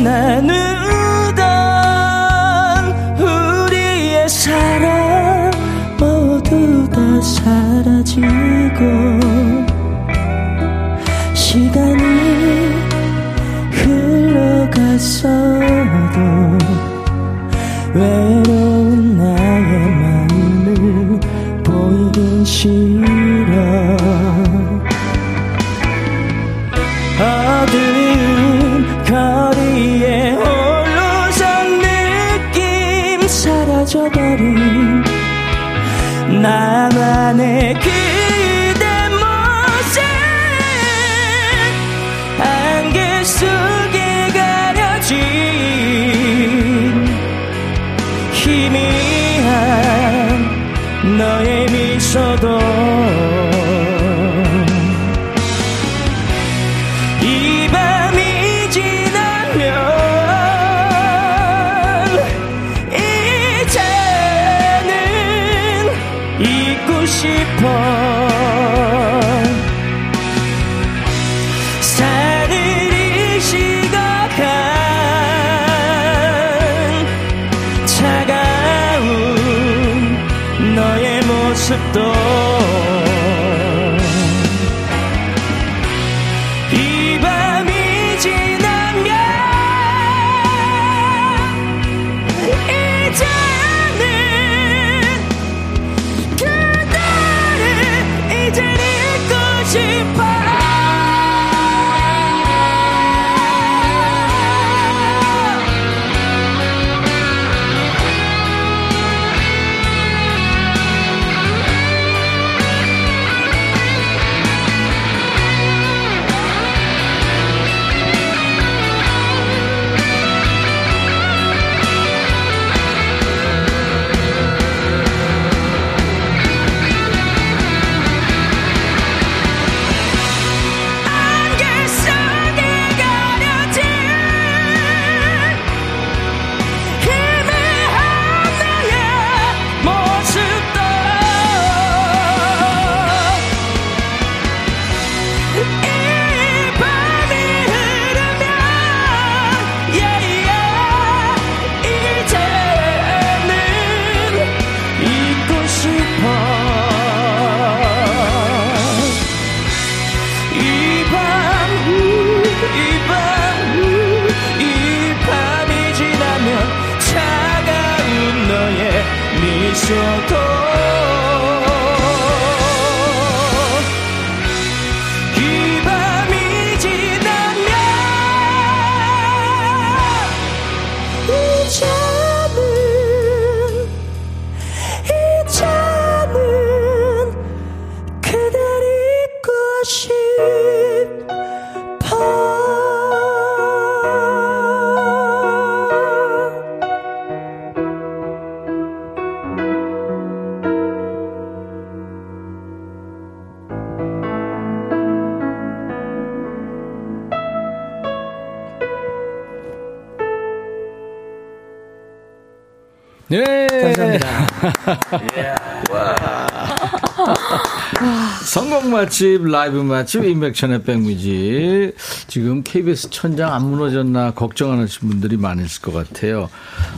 맛집, 라이브 맛집, 인백천의 백뮤직. 지금 KBS 천장 안 무너졌나 걱정하시는 분들이 많으실 것 같아요.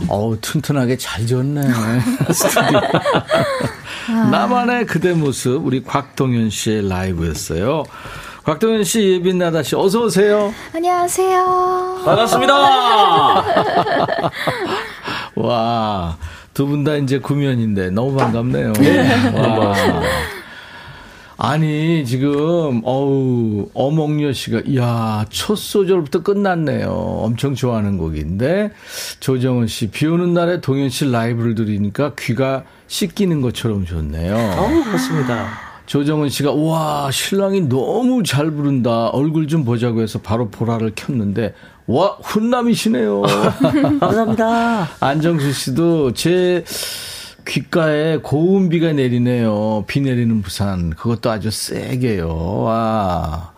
어우, 튼튼하게 잘 졌네. 스튜디오. 나만의 그대 모습, 우리 곽동현 씨의 라이브였어요. 곽동현 씨, 예빈 나다 씨, 어서 오세요. 안녕하세요. 반갑습니다. 와, 두 분 다 이제 구면인데 너무 반갑네요. 네. 와. 아니, 지금, 어우, 어몽여 씨가, 이야, 첫 소절부터 끝났네요. 엄청 좋아하는 곡인데, 조정은 씨, 비 오는 날에 동현 씨 라이브를 들으니까 귀가 씻기는 것처럼 좋네요. 어우, 그렇습니다. 조정은 씨가 와 신랑이 너무 잘 부른다 얼굴 좀 보자고 해서 바로 보라를 켰는데 와 훈남이시네요. 감사합니다. 안정수 씨도 제 귓가에 고운 비가 내리네요. 비 내리는 부산 그것도 아주 세게요. 와.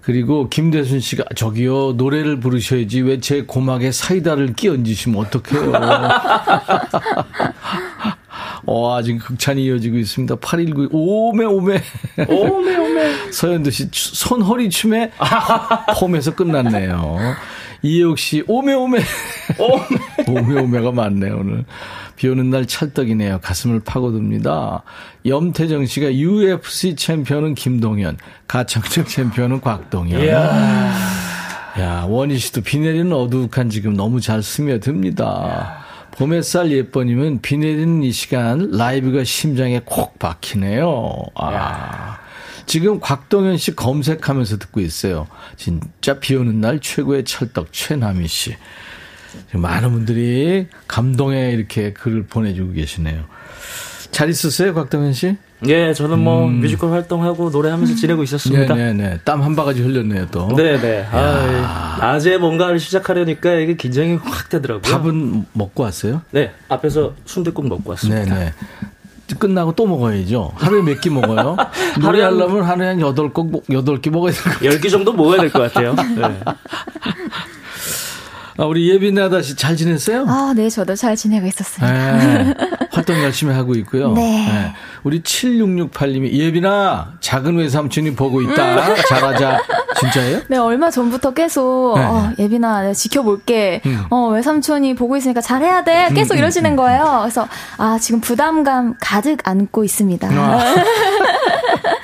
그리고 김대순 씨가 저기요 노래를 부르셔야지 왜 제 고막에 사이다를 끼얹으시면 어떡해요. 어, 아직 극찬이 이어지고 있습니다. 819, 오메, 오메. 오메, 오메. 서현두 씨, 손 허리 춤에 폼에서 끝났네요. 이혜옥 씨, 오메, 오메. 오메. 오메, 오메가 많네요, 오늘. 비 오는 날 찰떡이네요. 가슴을 파고듭니다. 염태정 씨가 UFC 챔피언은 김동현, 가창적 챔피언은 곽동현. 이야. 야, 원희 씨도 비 내리는 어두욱한 지금 너무 잘 스며듭니다. 봄햇살 예뻐님은 비 내리는 이 시간 라이브가 심장에 콕 박히네요. 아. 지금 곽동현 씨 검색하면서 듣고 있어요. 진짜 비 오는 날 최고의 찰떡 최남희 씨. 많은 분들이 감동에 이렇게 글을 보내주고 계시네요. 잘 있었어요, 곽동현 씨? 예, 저는 뭐 음. 뮤지컬 활동하고 노래하면서 지내고 있었습니다. 네네네. 땀한 바가지 흘렸네요, 또. 네 네. 아, 낮에 뭔가를 시작하려니까 이게 긴장이 확 되더라고요. 밥은 먹고 왔어요? 네. 앞에서 순대국 먹고 왔습니다. 네 네. 끝나고 또 먹어야죠. 하루에 몇 끼 먹어요? 노래 하려면 하루에 한 8곡, 8끼 먹어야 될 것 같아요. 10끼 정도 먹어야 될 것 같아요. 네. 아, 우리 예빈 나다 씨잘 지냈어요? 아, 네, 저도 잘 지내고 있었습니다. 네, 활동 열심히 하고 있고요. 네. 네. 우리 7668님이 예빈아, 작은 외삼촌이 보고 있다. 잘하자. 진짜예요? 네, 얼마 전부터 계속 네. 어, 예빈아, 내가 지켜볼게. 음. 어, 외삼촌이 보고 있으니까 잘해야 돼. 계속 음, 이러시는 음, 음. 거예요. 그래서 아, 지금 부담감 가득 안고 있습니다. 아.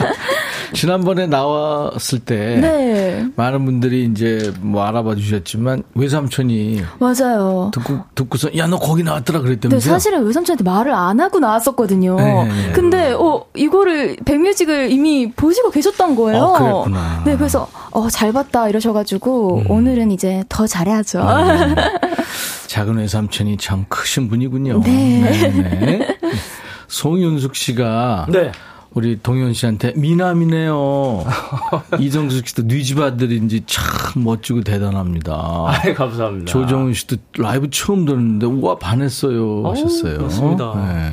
지난번에 나왔을 때 네. 많은 분들이 이제 뭐 알아봐 주셨지만 외삼촌이 맞아요. 듣고 듣고서 야 너 거기 나왔더라 그랬다면서요? 네, 사실은 외삼촌한테 말을 안 하고 나왔었거든요. 네, 네, 네. 근데 어 이거를 백뮤직을 이미 보시고 계셨던 거예요. 어, 그랬구나. 네, 그래서 어 잘 봤다 이러셔가지고 음. 오늘은 이제 더 잘해야죠. 음. 작은 외삼촌이 참 크신 분이군요. 네. 네, 네. 송윤숙 씨가 네. 우리 동현 씨한테 미남이네요. 이정숙 씨도 뉘집 네 아들인지 참 멋지고 대단합니다. 아, 감사합니다. 조정훈 씨도 라이브 처음 들었는데 우와 반했어요 하셨어요. 맞습니다. 네.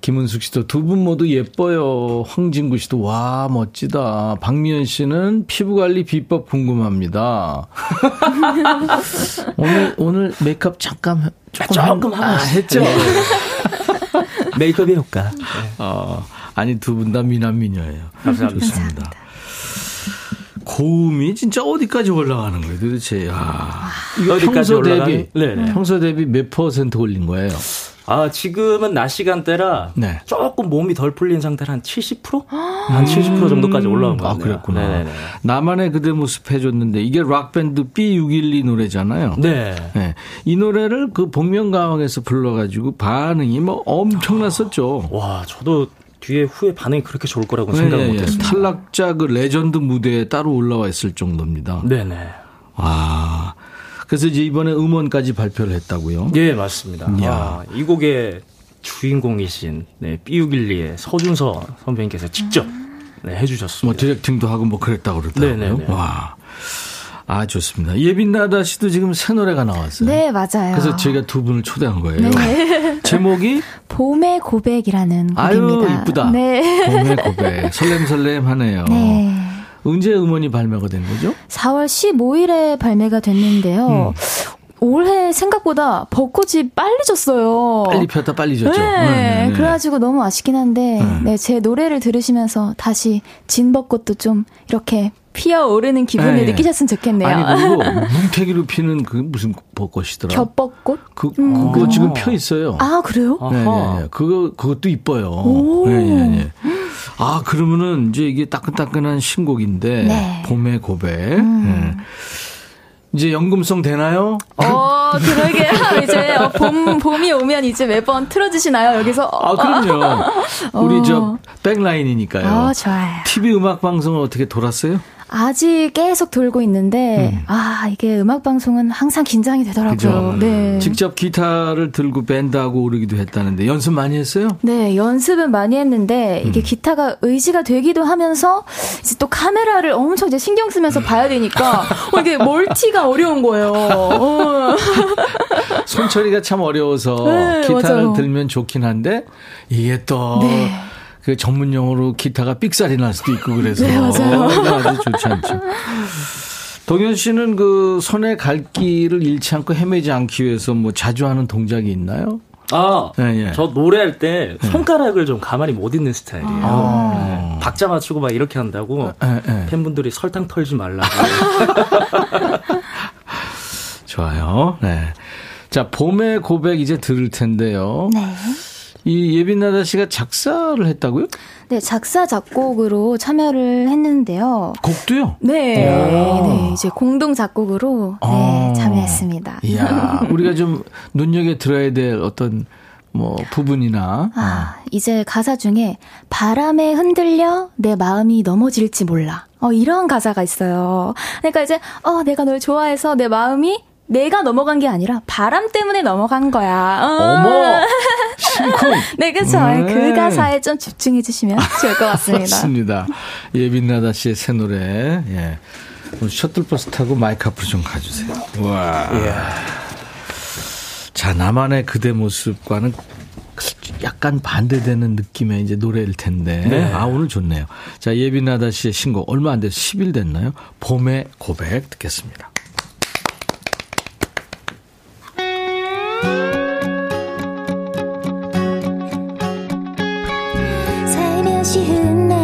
김은숙 씨도 두 분 모두 예뻐요. 황진구 씨도 와 멋지다. 박미연 씨는 피부 관리 비법 궁금합니다. 오늘 오늘 메이크업 잠깐 조금, 조금 한, 아, 했죠. 네. 메이크업의 효과. 네. 어. 아니 두 분 다 미남 미녀예요. 감사합니다. 좋습니다. 고음이 진짜 어디까지 올라가는 거예요, 도대체. 야. 이거 평소 대비 네네. 평소 대비 몇 퍼센트 올린 거예요? 아, 지금은 낮 시간대라 네. 조금 몸이 덜 풀린 상태로 한 70%? 한 70% 정도까지 올라온 거예요. 아, 그랬구나. 네네네. 나만의 그대 모습 해줬는데 이게 락 밴드 B612 노래잖아요. 네. 네. 이 노래를 그 복면가왕에서 불러가지고 반응이 뭐 엄청났었죠. 와, 저도 뒤에 후에 반응이 그렇게 좋을 거라고 네, 생각을 네, 못했습니다. 탈락자 그 레전드 무대에 따로 올라와 있을 정도입니다. 네네. 아. 그래서 이제 이번에 음원까지 발표를 했다고요? 예, 맞습니다. 아, 이 곡의 주인공이신 네, 삐우길리의 서준서 선배님께서 직접 네, 해주셨습니다. 뭐 directing도 하고 뭐 그랬다고 그러더라고요. 네네 와. 아, 좋습니다. 예빈나다 씨도 지금 새 노래가 나왔어요. 네, 맞아요. 그래서 제가 두 분을 초대한 거예요. 네. 제목이 봄의 고백이라는 아유, 곡입니다. 이쁘다. 네. 봄의 고백. 설렘설렘 하네요. 네. 언제 음원이 발매가 된 거죠? 4월 15일에 발매가 됐는데요. 음. 올해 생각보다 벚꽃이 빨리 졌어요. 빨리 폈다 빨리 졌죠. 네, 네, 네. 그래가지고 너무 아쉽긴 한데, 네. 네, 제 노래를 들으시면서 다시 진 벚꽃도 좀 이렇게 피어오르는 기분을 네. 느끼셨으면 좋겠네요. 아니 그리고 뭉태기로 피는 그 무슨 벚꽃이더라? 겹벚꽃? 그 음. 그거 지금 펴 있어요. 아 그래요? 네, 네, 그거 그것도 이뻐요. 네, 네, 네. 아 그러면은 이제 이게 따끈따끈한 신곡인데 네. 봄의 고백. 음. 네. 이제 연금송 되나요? 어, 그러게요. 이제 어, 봄, 봄이 오면 이제 매번 틀어주시나요, 여기서? 아, 그럼요. 우리 어. 저 백라인이니까요. 어, 좋아요. TV 음악 방송을 어떻게 돌았어요? 아직 계속 돌고 있는데 음. 아 이게 음악 방송은 항상 긴장이 되더라고요. 그죠? 네. 직접 기타를 들고 밴드하고 오르기도 했다는데 연습 많이 했어요? 네, 연습은 많이 했는데 이게 음. 기타가 의지가 되기도 하면서 이제 또 카메라를 엄청 이제 신경 쓰면서 봐야 되니까 어, 이게 멀티가 어려운 거예요. 어. 손처리가 참 어려워서 네, 기타를 맞아요. 들면 좋긴 한데 이게 또 네. 그 전문 용어로 기타가 삑살이 날 수도 있고 그래서 네, 맞아요. 아주 좋지 않죠. 동현 씨는 그 손에 갈 길을 잃지 않고 헤매지 않기 위해서 뭐 자주 하는 동작이 있나요? 아, 네, 예. 저 노래할 때 네. 손가락을 좀 가만히 못 있는 스타일이에요. 아. 네. 박자 맞추고 막 이렇게 한다고 네, 네. 팬분들이 설탕 털지 말라고. 좋아요. 네. 자, 봄의 고백 이제 들을 텐데요. 네. 이 예빈나다 씨가 작사를 했다고요? 네, 작사 작곡으로 참여를 했는데요. 곡도요? 네, 네 이제 공동 작곡으로 네, 아. 참여했습니다. 이야, 우리가 좀 눈여겨 들어야 될 어떤 뭐 부분이나 아, 어. 이제 가사 중에 바람에 흔들려 내 마음이 넘어질지 몰라. 어, 이런 가사가 있어요. 그러니까 이제 어, 내가 널 좋아해서 내 마음이 내가 넘어간 게 아니라 바람 때문에 넘어간 거야. 어. 머 심쿵. 네, 그렇죠. 네. 그 가사에 좀 집중해 주시면 좋을 것 같습니다. 맞습니다. 예빈나다 씨의 새 노래. 예. 셔틀버스 타고 마이크 앞으로 좀 가주세요. 와. 자, 나만의 그대 모습과는 약간 반대되는 느낌의 이제 노래일 텐데. 네. 아, 오늘 좋네요. 자, 예빈나다 씨의 신곡 얼마 안 돼서 10일 됐나요? 봄의 고백 듣겠습니다. 足踏んだ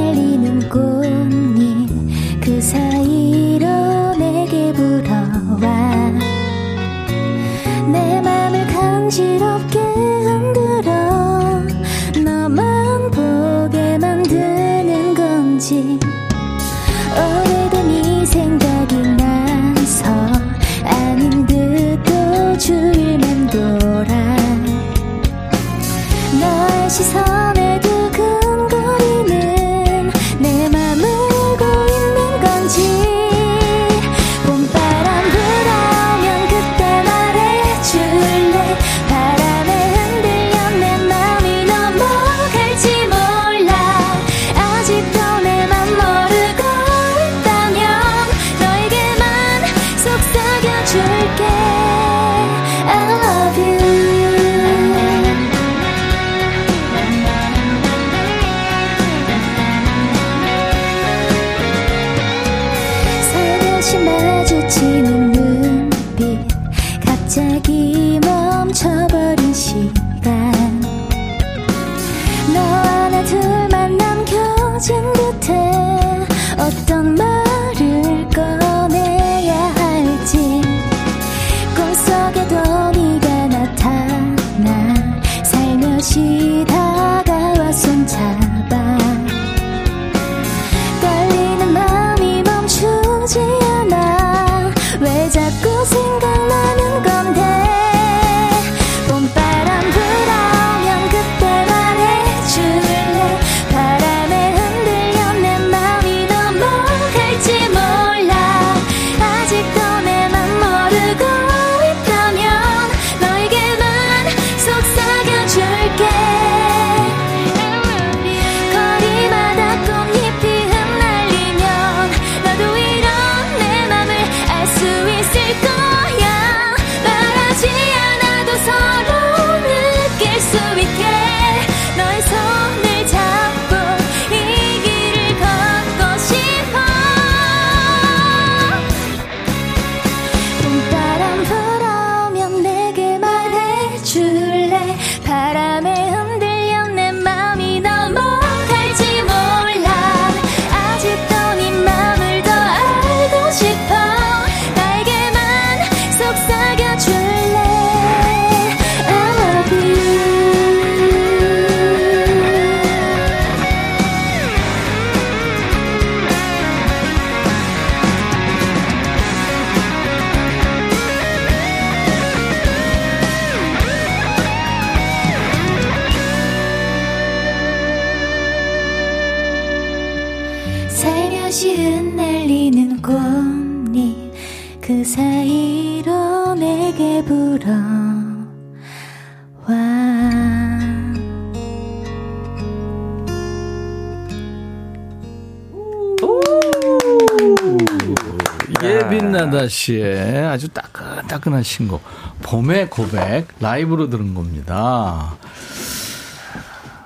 씨의 아주 따끈따끈한 신곡 봄의 고백 라이브로 들은 겁니다.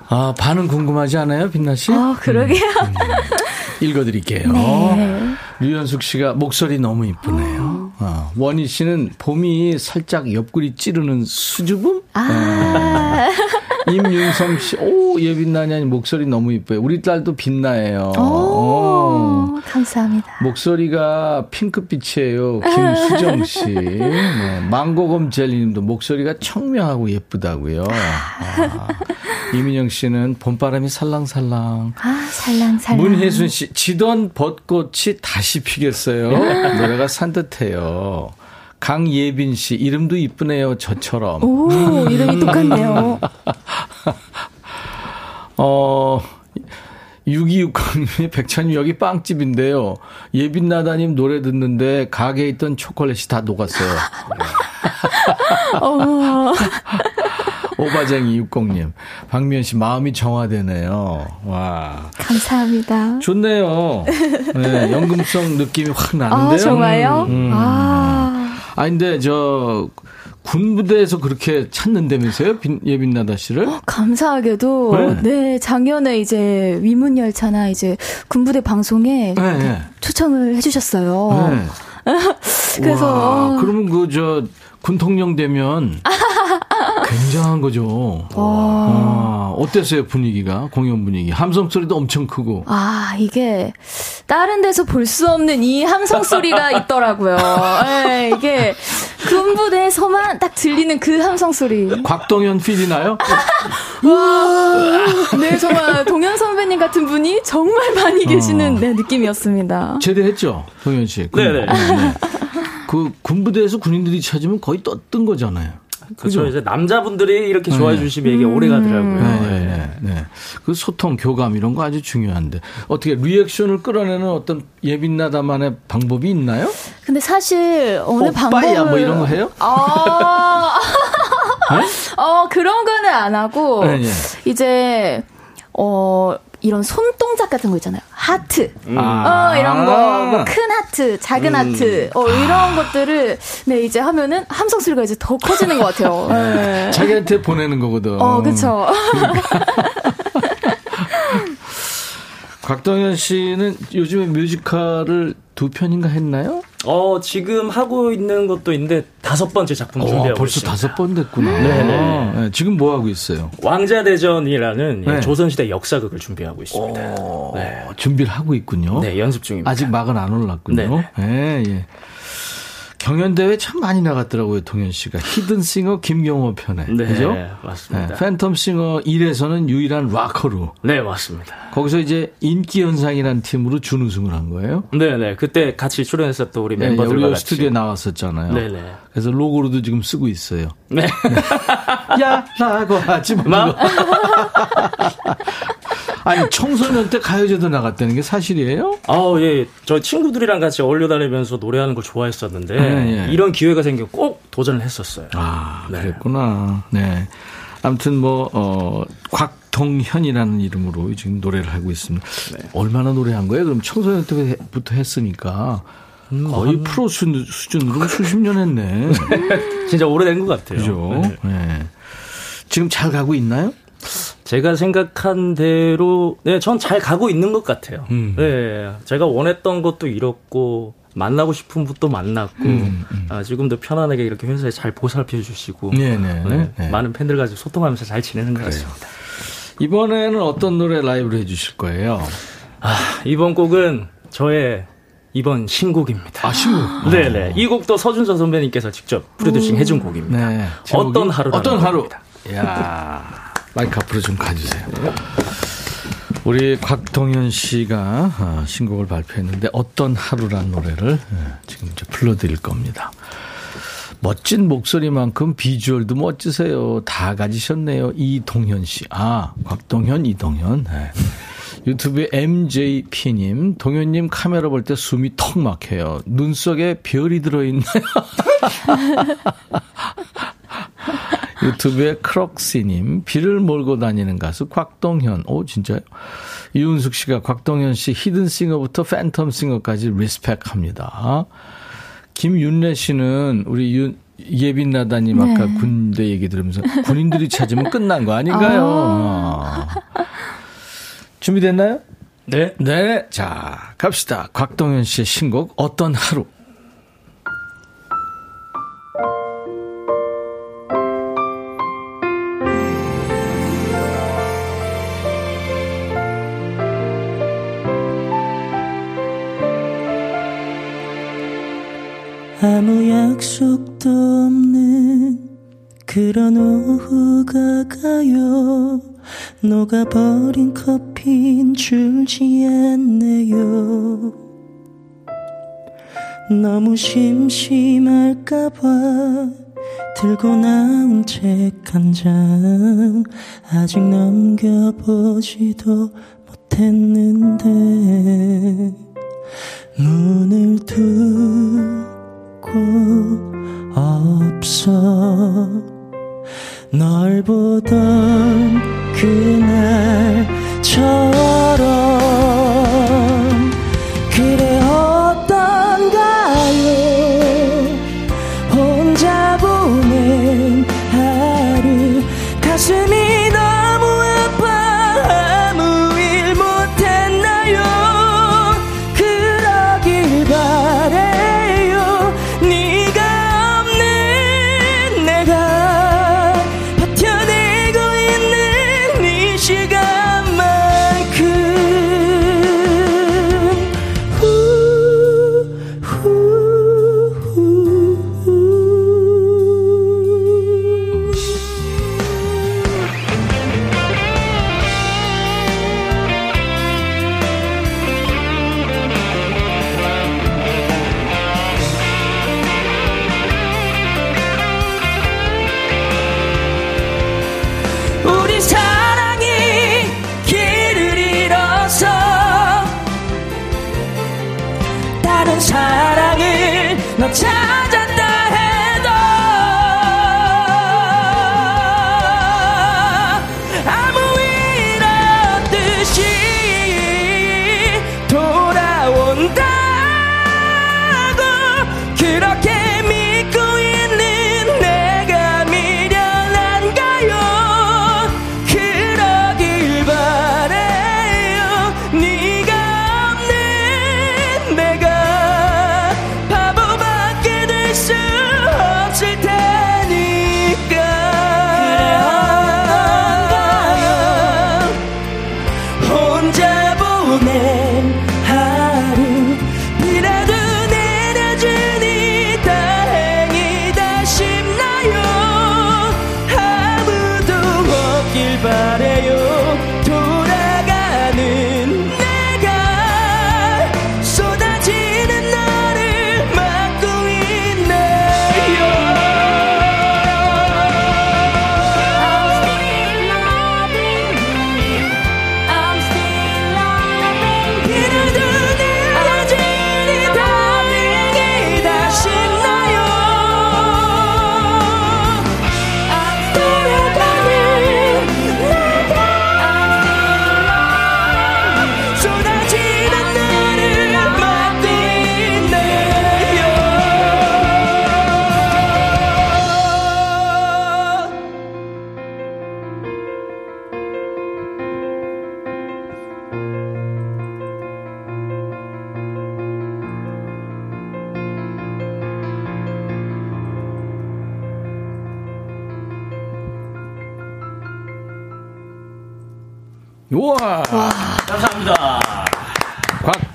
아 반응 궁금하지 않아요, 빛나 씨? 어, 그러게요. 음, 음. 읽어드릴게요. 네. 류현숙 씨가 목소리 너무 이쁘네요. 어, 원희 씨는 봄이 살짝 옆구리 찌르는 수줍음? 아. 네. 임윤성 씨, 오, 예빛나냐니 목소리 너무 이뻐요. 우리 딸도 빛나예요. 오, 오. 감사합니다. 목소리가 핑크빛이에요. 김수정 씨. 네, 망고검 젤리님도 목소리가 청명하고 예쁘다고요. 아. 이민영 씨는 봄바람이 살랑살랑. 아, 살랑살랑. 문혜순 씨, 지던 벚꽃이 다시 피겠어요. 노래가 산뜻해요. 강예빈 씨, 이름도 이쁘네요, 저처럼. 오, 이름이 똑같네요. 어, 6260님이 백찬이 여기 빵집인데요. 예빈나다님 노래 듣는데 가게에 있던 초콜릿이 다 녹았어요. 어. 오바쟁이 60님. 박미연 씨 마음이 정화되네요. 와. 감사합니다. 좋네요. 네, 연금성 느낌이 확 나는데요. 아, 정말요? 음. 아. 아, 근데 저, 군부대에서 그렇게 찾는다면서요? 예빈나다 씨를? 어, 감사하게도 네. 네. 작년에 이제 위문 열차나 이제 군부대 방송에 네, 네. 초청을 해 주셨어요. 네. 그래서 와, 그러면 그 저 군통령 되면 굉장한 거죠. 아, 어땠어요 분위기가 공연 분위기? 함성 소리도 엄청 크고. 아 이게 다른 데서 볼 수 없는 이 함성 소리가 있더라고요. 네, 이게 군부대에서만 딱 들리는 그 함성 소리. 곽동현 필이 나요? 와, 네 정말 동현 선배님 같은 분이 정말 많이 계시는 어. 네, 느낌이었습니다. 제대했죠, 동현 씨. 네네. 네. 네. 그 군부대에서 군인들이 찾으면 거의 떴던 거잖아요. 그렇죠. 이제 남자분들이 이렇게 네. 좋아해 주시면 이게 오래 가더라고요. 네, 네, 네, 네. 그 소통, 교감 이런 거 아주 중요한데 어떻게 리액션을 끌어내는 어떤 예빛나다만의 방법이 있나요? 근데 사실 어느 방법을 뭐 이런 거 해요? 아, 네? 어 그런 거는 안 하고 네, 네. 이제 어. 이런 손동작 같은 거 있잖아요. 하트. 음. 어, 이런 거. 뭐 큰 하트, 작은 음. 하트. 어, 이런 것들을, 네, 이제 하면은 함성 소리가 이제 더 커지는 것 같아요. 네. 자기한테 보내는 거거든. 어, 그쵸. 곽동현 씨는 요즘에 뮤지컬을 두 편인가 했나요? 어, 지금 하고 있는 것도 있는데 다섯 번째 작품 어, 준비하고 벌써 있습니다. 다섯 번 됐구나. 네, 네. 네 지금 뭐 하고 있어요? 왕자 대전이라는 네. 조선시대 역사극을 준비하고 있습니다. 오, 네. 준비를 하고 있군요. 네, 연습 중입니다. 아직 막은 안 올랐군요. 네, 네. 예. 경연대회 참 많이 나갔더라고요, 동현 씨가. 히든싱어 김경호 편에. 네. 그죠? 맞습니다. 네, 팬텀싱어 1에서는 유일한 락커로. 네, 맞습니다. 거기서 이제 인기현상이라는 팀으로 준우승을 한 거예요? 네네. 네. 그때 같이 출연했었던 우리 네, 멤버들과 네, 우리 스튜디오에 나왔었잖아요. 네네. 네. 그래서 로고로도 지금 쓰고 있어요. 네. 야! 라고 하지 마. 아니 청소년 때 가요제도 나갔다는 게 사실이에요? 아 예, 저 친구들이랑 같이 어울려 다니면서 노래하는 걸 좋아했었는데 네, 예. 이런 기회가 생겨 꼭 도전을 했었어요. 아 네. 그랬구나. 네. 아무튼 뭐 어, 곽동현이라는 이름으로 지금 노래를 하고 있습니다. 네. 얼마나 노래한 거예요? 그럼 청소년 때부터 했으니까. 음, 거의 한... 프로 수준으로 수십 년 했네. 진짜 오래된 것 같아요. 그죠? 네. 네. 지금 잘 가고 있나요? 제가 생각한 대로 네, 전 잘 가고 있는 것 같아요. 음. 네, 제가 원했던 것도 이뤘고 만나고 싶은 분도 만났고 음, 음. 아, 지금도 편안하게 이렇게 회사에 잘 보살펴 주시고 네, 네, 네, 네, 많은 팬들 가지고 소통하면서 잘 지내는 것 같습니다. 이번에는 어떤 노래 라이브로 해주실 거예요? 아, 이번 곡은 저의 이번 신곡입니다. 아, 신곡? 네네. 이 곡도 서준서 선배님께서 직접 프로듀싱 해준 곡입니다. 네. 어떤 하루 어떤 하루? 야 마이크 앞으로 좀 가주세요. 우리 곽동현 씨가 어, 신곡을 발표했는데 어떤 하루란 노래를 어, 지금 이제 불러드릴 겁니다. 멋진 목소리만큼 비주얼도 멋지세요. 다 가지셨네요. 이동현 씨. 아, 곽동현, 이동현. 네. 유튜브에 MJP님, 동현님 카메라 볼 때 숨이 턱 막혀요. 눈 속에 별이 들어있나요? 유튜브에 크록시님, 비를 몰고 다니는 가수 곽동현. 오, 진짜요? 이윤숙 씨가 곽동현 씨 히든싱어부터 팬텀싱어까지 respect 합니다. 김윤래 씨는 우리 윤, 예빈 나다님 아까 네. 군대 얘기 들으면서 군인들이 찾으면 끝난 거 아닌가요? 아. 준비됐나요? 네. 네. 자, 갑시다. 곽동현 씨의 신곡 어떤 하루. 아무 약속도 없는 그런 오후가 가요. 녹아버린 커피인 줄지 않네요. 너무 심심할까봐 들고 나온 책 한 장 아직 넘겨보지도 못했는데 문을 두 없어. 널 보던 그날처럼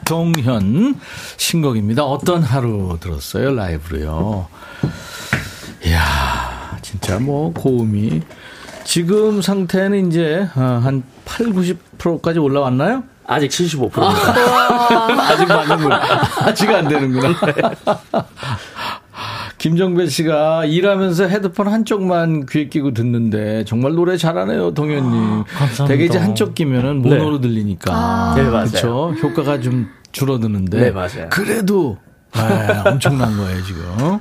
곽동현 신곡입니다. 어떤 하루 들었어요? 라이브로요. 이야, 진짜 뭐 고음이 지금 상태는 이제 어, 한 8, 90%까지 올라왔나요? 아직 75%입니다. 아, 직 맞는구나. 아직 안 되는구나. 김정배 씨가 일하면서 헤드폰 한쪽만 귀에 끼고 듣는데 정말 노래 잘하네요, 동현님. 아, 감사합니다. 되게 이제 한쪽 끼면은 모노로 네. 들리니까. 아. 네, 맞아요. 그렇죠. 효과가 좀 줄어드는데. 네, 맞아요. 그래도 네, 엄청난 거예요, 지금.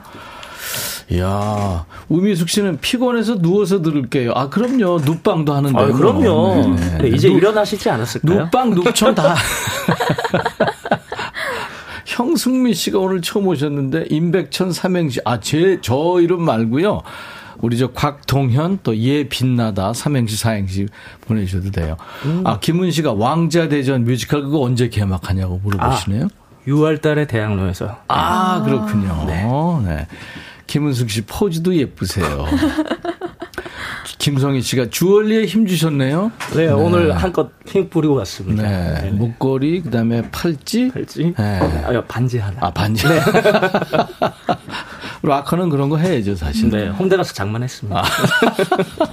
이야, 우미숙 씨는 피곤해서 누워서 들을게요. 아, 그럼요. 눕방도 하는데. 아, 그럼요. 네. 네, 이제 눕, 일어나시지 않았을까요? 눕방, 눕천 다. 형승미 씨가 오늘 처음 오셨는데, 임백천 삼행시. 아, 제, 저 이름 말고요. 우리 저 곽동현 또 예 빛나다 삼행시 사행시 보내주셔도 돼요. 음. 아 김은 씨가 왕자대전 뮤지컬 그거 언제 개막하냐고 물어보시네요. 아, 6월달에 대학로에서. 아, 그렇군요. 네. 네. 김은숙 씨 포즈도 예쁘세요. 김성희 씨가 주얼리에 힘 주셨네요. 네, 네. 오늘 한껏 힘 뿌리고 왔습니다. 네. 네. 목걸이, 그 다음에 팔찌. 팔찌. 네. 아, 반지 하나. 아, 반지. 네. 락커는 그런 거 해야죠, 사실. 네, 홍대 가서 장만했습니다. 아.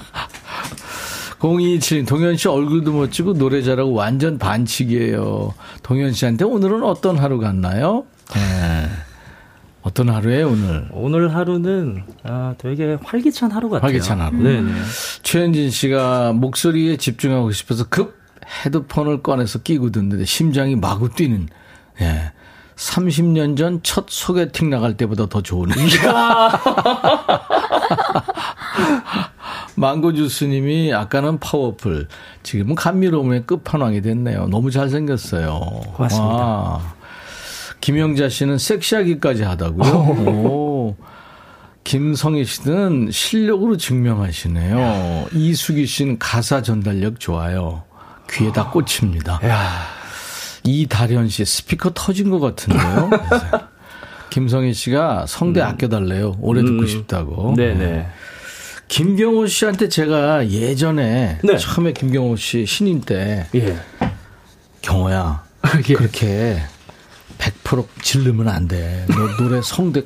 0227 동현 씨 얼굴도 멋지고 노래 잘하고 완전 반칙이에요. 동현 씨한테 오늘은 어떤 하루 같나요? 네. 어떤 하루에 오늘? 오늘 하루는 아, 되게 활기찬 하루 같아요. 활기찬 하루. 네. 최현진 씨가 목소리에 집중하고 싶어서 급 헤드폰을 꺼내서 끼고 듣는데 심장이 마구 뛰는. 예. 30년 전 첫 소개팅 나갈 때보다 더 좋으네. 망고주스님이 아까는 파워풀, 지금은 감미로움의 끝판왕이 됐네요. 너무 잘생겼어요. 고맙습니다. 와. 김영자 씨는 섹시하기까지 하다고요. 오. 김성희 씨는 실력으로 증명하시네요. 이수기 씨는 가사 전달력 좋아요. 귀에 다 꽂힙니다. 이다련 씨 스피커 터진 것 같은데요. 김성희 씨가 성대 음. 아껴달래요. 오래 듣고 음. 싶다고. 네네. 김경호 씨한테 제가 예전에 네. 처음에 김경호 씨 신인 때 예. 경호야 예. 그렇게 100% 지르면 안 돼. 너 노래 성대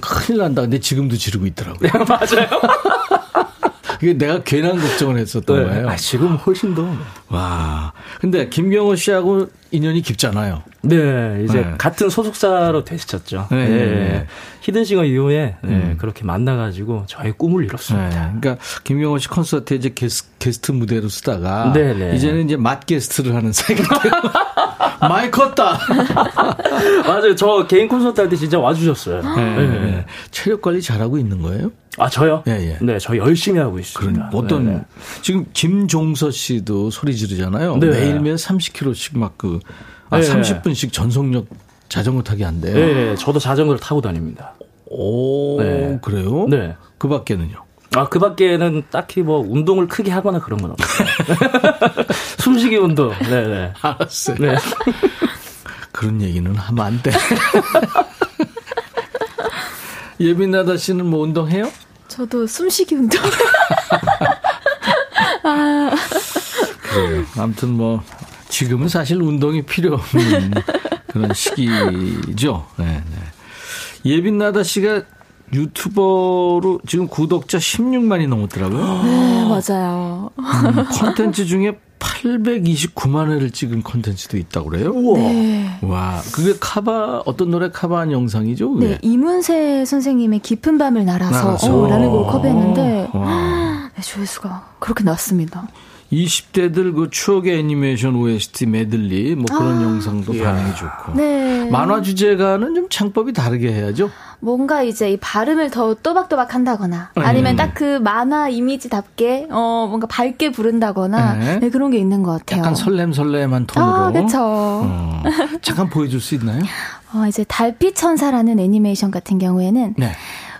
큰일 난다. 근데 지금도 지르고 있더라고요. 네, 맞아요. 이게 내가 괜한 걱정을 했었던 네. 거예요. 아, 지금 훨씬 더. 와. 근데 김경호 씨하고 인연이 깊잖아요. 네, 이제 네. 같은 소속사로 되셨죠. 네. 네. 네. 히든싱어 이후에 네, 음. 그렇게 만나가지고 저의 꿈을 이뤘습니다. 네. 그러니까 김경호 씨 콘서트에 이제 게스, 게스트 무대로 쓰다가 이제는 이제 맛 게스트를 하는 사이가. 많이 컸다. 맞아요. 저 개인 콘서트 할 때 진짜 와주셨어요. 네. 체력 관리 잘하고 있는 거예요? 아 저요? 예, 예. 네, 저 열심히 하고 있습니다. 그런 어떤 네네. 지금 김종서 씨도 소리 지르잖아요. 네. 매일매일 30km씩 막그 아, 네. 30분씩 전속력 자전거 타기 한대요. 네, 저도 자전거를 타고 다닙니다. 오, 네. 그래요? 네. 그 밖에는요? 아, 그 밖에는 딱히 뭐 운동을 크게 하거나 그런 건 없어요. 숨쉬기 운동. 네네. 네. 알았어요. 네. 그런 얘기는 하면 안 돼. 예빈나다 씨는 뭐 운동해요? 저도 숨쉬기 운동. 아. 그래요. 아무튼 뭐 지금은 사실 운동이 필요 없는 그런 시기죠. 네, 네. 예빈나다 씨가 유튜버로 지금 구독자 16만이 넘었더라고요. 네, 맞아요. 음, 콘텐츠 중에 829만 회를 찍은 콘텐츠도 있다고 그래요? 우와. 네. 와, 그게 카바 어떤 노래 카바한 영상이죠? 그게? 네, 이문세 선생님의 깊은 밤을 날아서 어, 라는 곡을 커버했는데 네, 조회수가 그렇게 났습니다. 20대들 그 추억의 애니메이션 OST 메들리 뭐 그런 아, 영상도 예. 반응이 좋고. 네. 만화 주제가는 좀 창법이 다르게 해야죠. 뭔가 이제 이 발음을 더 또박또박 한다거나 음. 아니면 딱그 만화 이미지답게 어 뭔가 밝게 부른다거나 네. 네, 그런 게 있는 것 같아요. 약간 설렘설렘한 톤으로. 아, 그렇죠. 어. 잠깐 보여줄 수 있나요? 어 이제 달빛 천사라는 애니메이션 같은 경우에는 네.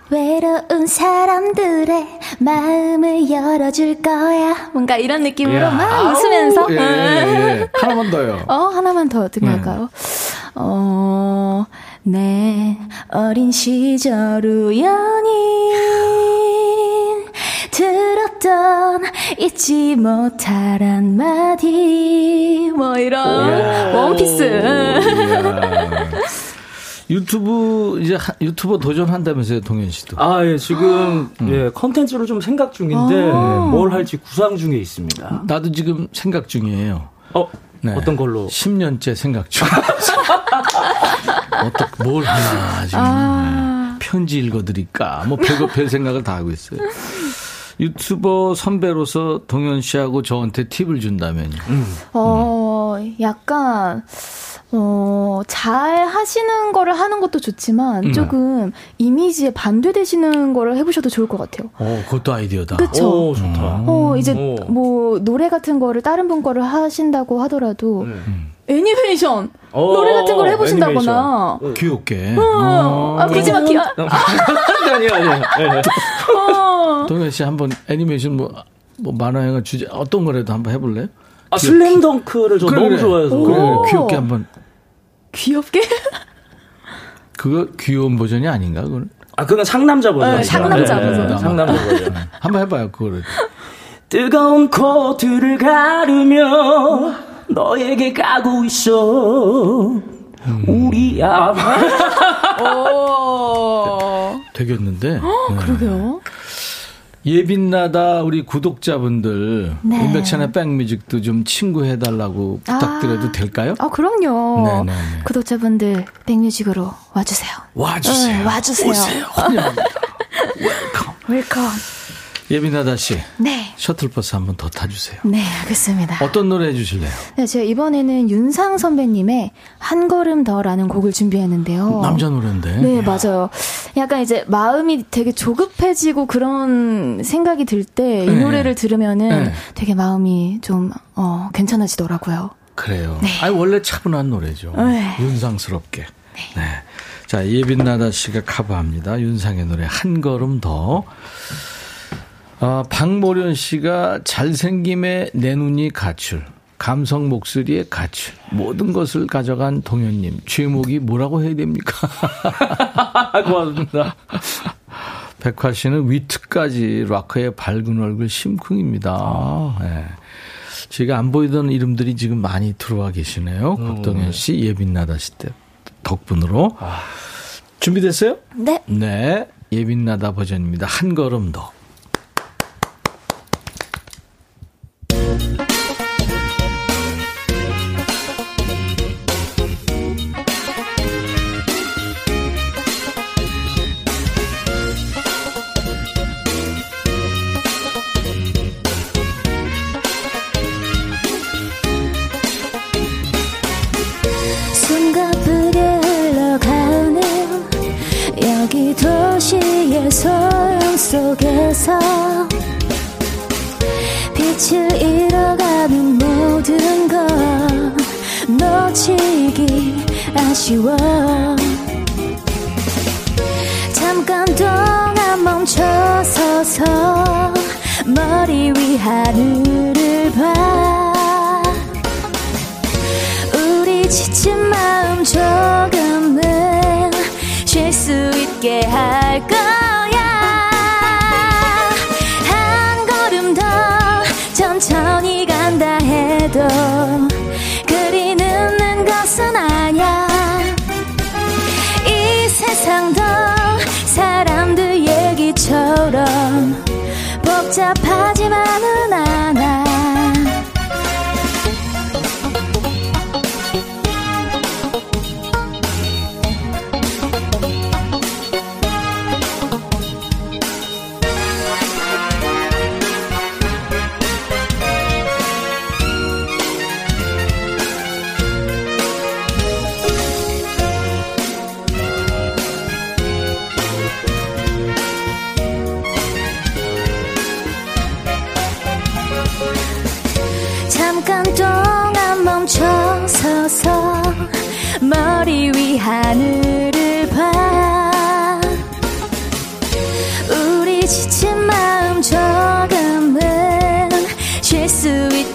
외로운 사람들의 마음을 열어줄 거야. 뭔가 이런 느낌으로 야. 막 웃으면서. 예, 예, 예. 하나만 더요. 어, 하나만 더 어떻게 네. 할까요? 어, 내 어린 시절 우연히 들었던 잊지 못할 한마디. 뭐 이런. 원피스. 유튜브 이제 유튜버 도전한다면서요, 동현 씨도? 아, 예, 지금 음. 예, 컨텐츠를 좀 생각 중인데 아~ 뭘 할지 구상 중에 있습니다. 나도 지금 생각 중이에요. 어, 네. 어떤 걸로? 10년째 생각 중. 어떻게 뭘 하나 지금 아~ 편지 읽어 드릴까? 뭐 별거 별 생각을 다 하고 있어요. 유튜버 선배로서 동현 씨하고 저한테 팁을 준다면요. 음. 어, 약간 어, 잘 하시는 거를 하는 것도 좋지만 음. 조금 이미지에 반대되시는 거를 해보셔도 좋을 것 같아요. 어, 그것도 아이디어다. 그쵸. 오, 좋다. 어, 이제 오. 뭐 노래 같은 거를 다른 분 거를 하신다고 하더라도 음. 애니메이션 오, 어, 노래 같은 걸 해보신다거나 애니메이션. 귀엽게. 어, 어. 아, 그지마 귀. 아니 아니. 어. 동현 씨 한번 애니메이션 뭐, 뭐 만화 영화 주제 어떤 거라도 한번 해볼래요? 아 슬램덩크를 저 그래, 너무 좋아해서 그래, 귀엽게 한번 귀엽게? 그거 귀여운 버전이 아닌가 그건? 아 그건 상남자 버전. 네, 상남자 버전. 네, 상남자 버전. 한번 해봐요 그거를. 뜨거운 코트를 가르며 너에게 가고 있어. 음. 우리 야. 오. 되겠는데. 네. 그러게요. 예빈나다 우리 구독자분들 네. 임백천의 백뮤직도 좀 친구해달라고 부탁드려도 아. 될까요? 아 그럼요. 네네네. 네, 네. 구독자분들 백뮤직으로 와주세요. 와주세요. 응, 와주세요. 오세요. 환영합니다. Welcome. Welcome. 예빈나다 씨. 네. 셔틀버스 한 번 더 타주세요. 네, 알겠습니다. 어떤 노래 해주실래요? 네, 제가 이번에는 윤상 선배님의 한 걸음 더라는 곡을 준비했는데요. 남자 노래인데. 네, 맞아요. 약간 이제 마음이 되게 조급해지고 그런 생각이 들 때이 네. 노래를 들으면은 네. 되게 마음이 좀, 어, 괜찮아지더라고요. 그래요. 네. 아니, 원래 차분한 노래죠. 네. 윤상스럽게. 네. 네. 자, 예빈나다 씨가 커버합니다. 윤상의 노래 한 걸음 더. 아, 박모련 씨가 잘생김에 내 눈이 가출. 감성 목소리의 가출. 모든 것을 가져간 동현님. 제목이 뭐라고 해야 됩니까? 고맙습니다. 백화 씨는 위트까지 락커의 밝은 얼굴 심쿵입니다. 네. 제가 안 보이던 이름들이 지금 많이 들어와 계시네요. 음. 국동현 씨, 예빈나다 씨 때 덕분으로. 아. 준비됐어요? 네. 네. 예빈나다 버전입니다. 한 걸음 더.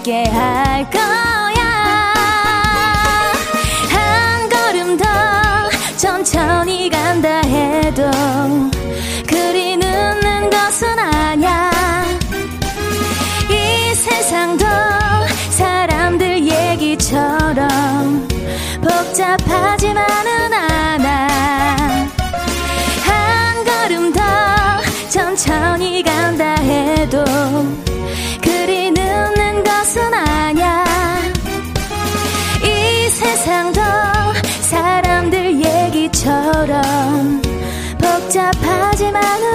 수 있게 할 거야. 한 걸음 더 천천히 간다 해도 그리 늦는 것은 아냐 이 세상도 사람들 얘기처럼 복잡하지만은 않아. 한 걸음 더 천천히 간다 해도 복잡 복잡하지만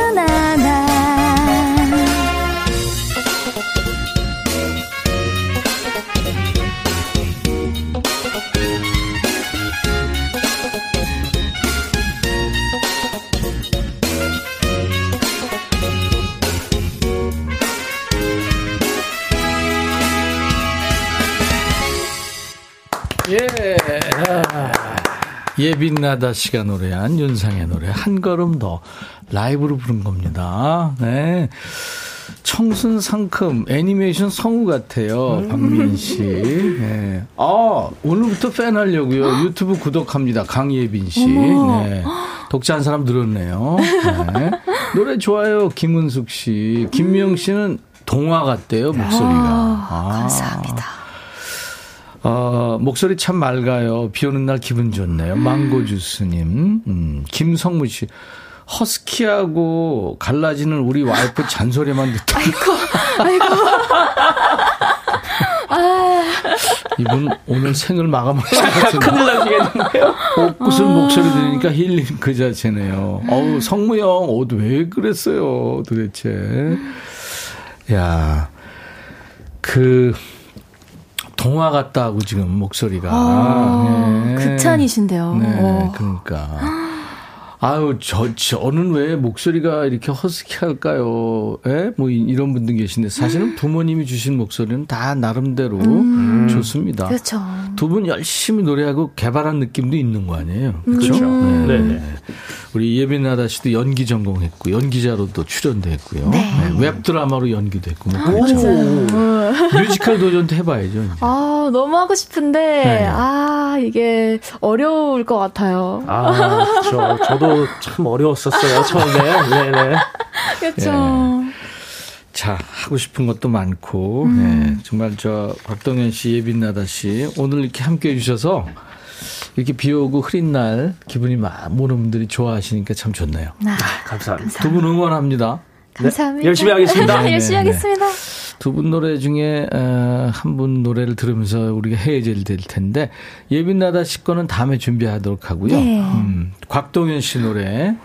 예빈나다 씨가 노래한 윤상의 노래 한 걸음 더 라이브로 부른 겁니다. 네. 청순 상큼 애니메이션 성우 같아요. 음. 박민 씨. 네. 아, 오늘부터 팬 하려고요. 유튜브 구독합니다. 강예빈 씨. 네. 독자 한 사람 늘었네요. 네. 노래 좋아요. 김은숙 씨. 김미영 씨는 동화 같대요. 목소리가. 아, 감사합니다. 어, 목소리 참 맑아요. 비 오는 날 기분 좋네요. 망고주스님. 음, 김성무 씨. 허스키하고 갈라지는 우리 와이프 잔소리만 듣다. 아이고, 아이고. 아. 이분 오늘 생을 마감하신 것 같은데. 큰일 나시겠는데요? 옥구슬 아. 목소리 들으니까 힐링 그 자체네요. 어우, 성무 형, 옷 왜 그랬어요, 도대체. 야, 그, 동화 같다고 지금 목소리가. 아, 네. 극찬이신데요. 네, 오. 그러니까. 아유, 저, 저는 왜 목소리가 이렇게 허스키 할까요? 예? 뭐, 이런 분들 계신데, 사실은 부모님이 주신 목소리는 다 나름대로 음. 좋습니다. 그렇죠. 두 분 열심히 노래하고 개발한 느낌도 있는 거 아니에요? 그렇죠. 음. 네. 네. 우리 예빈나다 씨도 연기 전공했고, 연기자로도 출연도 했고요. 네. 네. 웹드라마로 연기도 했고, 뭐 그렇죠. 뮤지컬 도전도 해봐야죠. 이제. 아, 너무 하고 싶은데, 네. 아, 이게 어려울 것 같아요. 아, 그렇죠. 저도 참 어려웠었어요, 처음에. 네네. 그렇죠. 예. 자, 하고 싶은 것도 많고, 음. 네, 정말 저, 박동현 씨, 예빈나다 씨, 오늘 이렇게 함께 해주셔서, 이렇게 비 오고 흐린 날, 기분이 막, 모든 분들이 좋아하시니까 참 좋네요. 아, 감사합니다. 두 분 응원합니다. 감사합니다. 네, 열심히 하겠습니다. 네, 열심히 하겠습니다. 두 분 노래 중에 어, 한분 노래를 들으면서 우리가 헤어질 될 텐데 예빈나다 씨 거는 다음에 준비하도록 하고요. 네. 음, 곽동현 씨 노래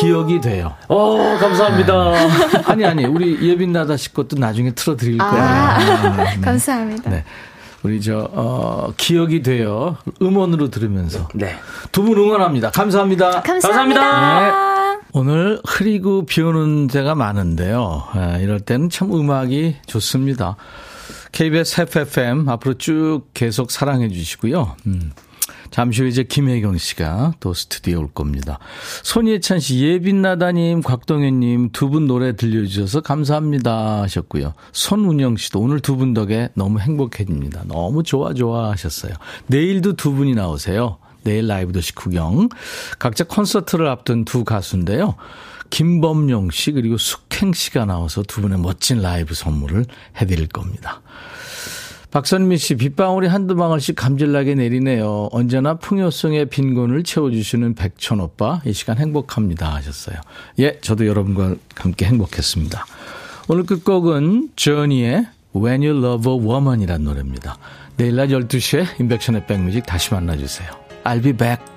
기억이 돼요. 어, 감사합니다. 네. 아니 아니 우리 예빈나다 씨 것도 나중에 틀어드릴 아, 거예요. 아, 네. 감사합니다. 네. 우리 저 어, 기억이 돼요. 음원으로 들으면서 네. 두 분 응원합니다. 감사합니다. 감사합니다. 감사합니다. 오늘 흐리고 비 오는 데가 많은데요. 아, 이럴 때는 참 음악이 좋습니다. KBS FFM 앞으로 쭉 계속 사랑해 주시고요. 음. 잠시 후 이제 김혜경 씨가 또 스튜디오에 올 겁니다. 손예찬 씨, 예빈나다님, 곽동현님 두 분 노래 들려주셔서 감사합니다 하셨고요. 손운영 씨도 오늘 두 분 덕에 너무 행복해집니다. 너무 좋아 좋아 하셨어요. 내일도 두 분이 나오세요. 내일 라이브 도시 구경. 각자 콘서트를 앞둔 두 가수인데요. 김범용 씨 그리고 숙행 씨가 나와서 두 분의 멋진 라이브 선물을 해드릴 겁니다. 박선미 씨, 빗방울이 한두 방울씩 감질나게 내리네요. 언제나 풍요성의 빈곤을 채워주시는 백천 오빠, 이 시간 행복합니다. 하셨어요. 예, 저도 여러분과 함께 행복했습니다. 오늘 끝곡은 저니의 When You Love a Woman 이란 노래입니다. 내일 낮 12시에 인백션의 백뮤직 다시 만나주세요. I'll be back.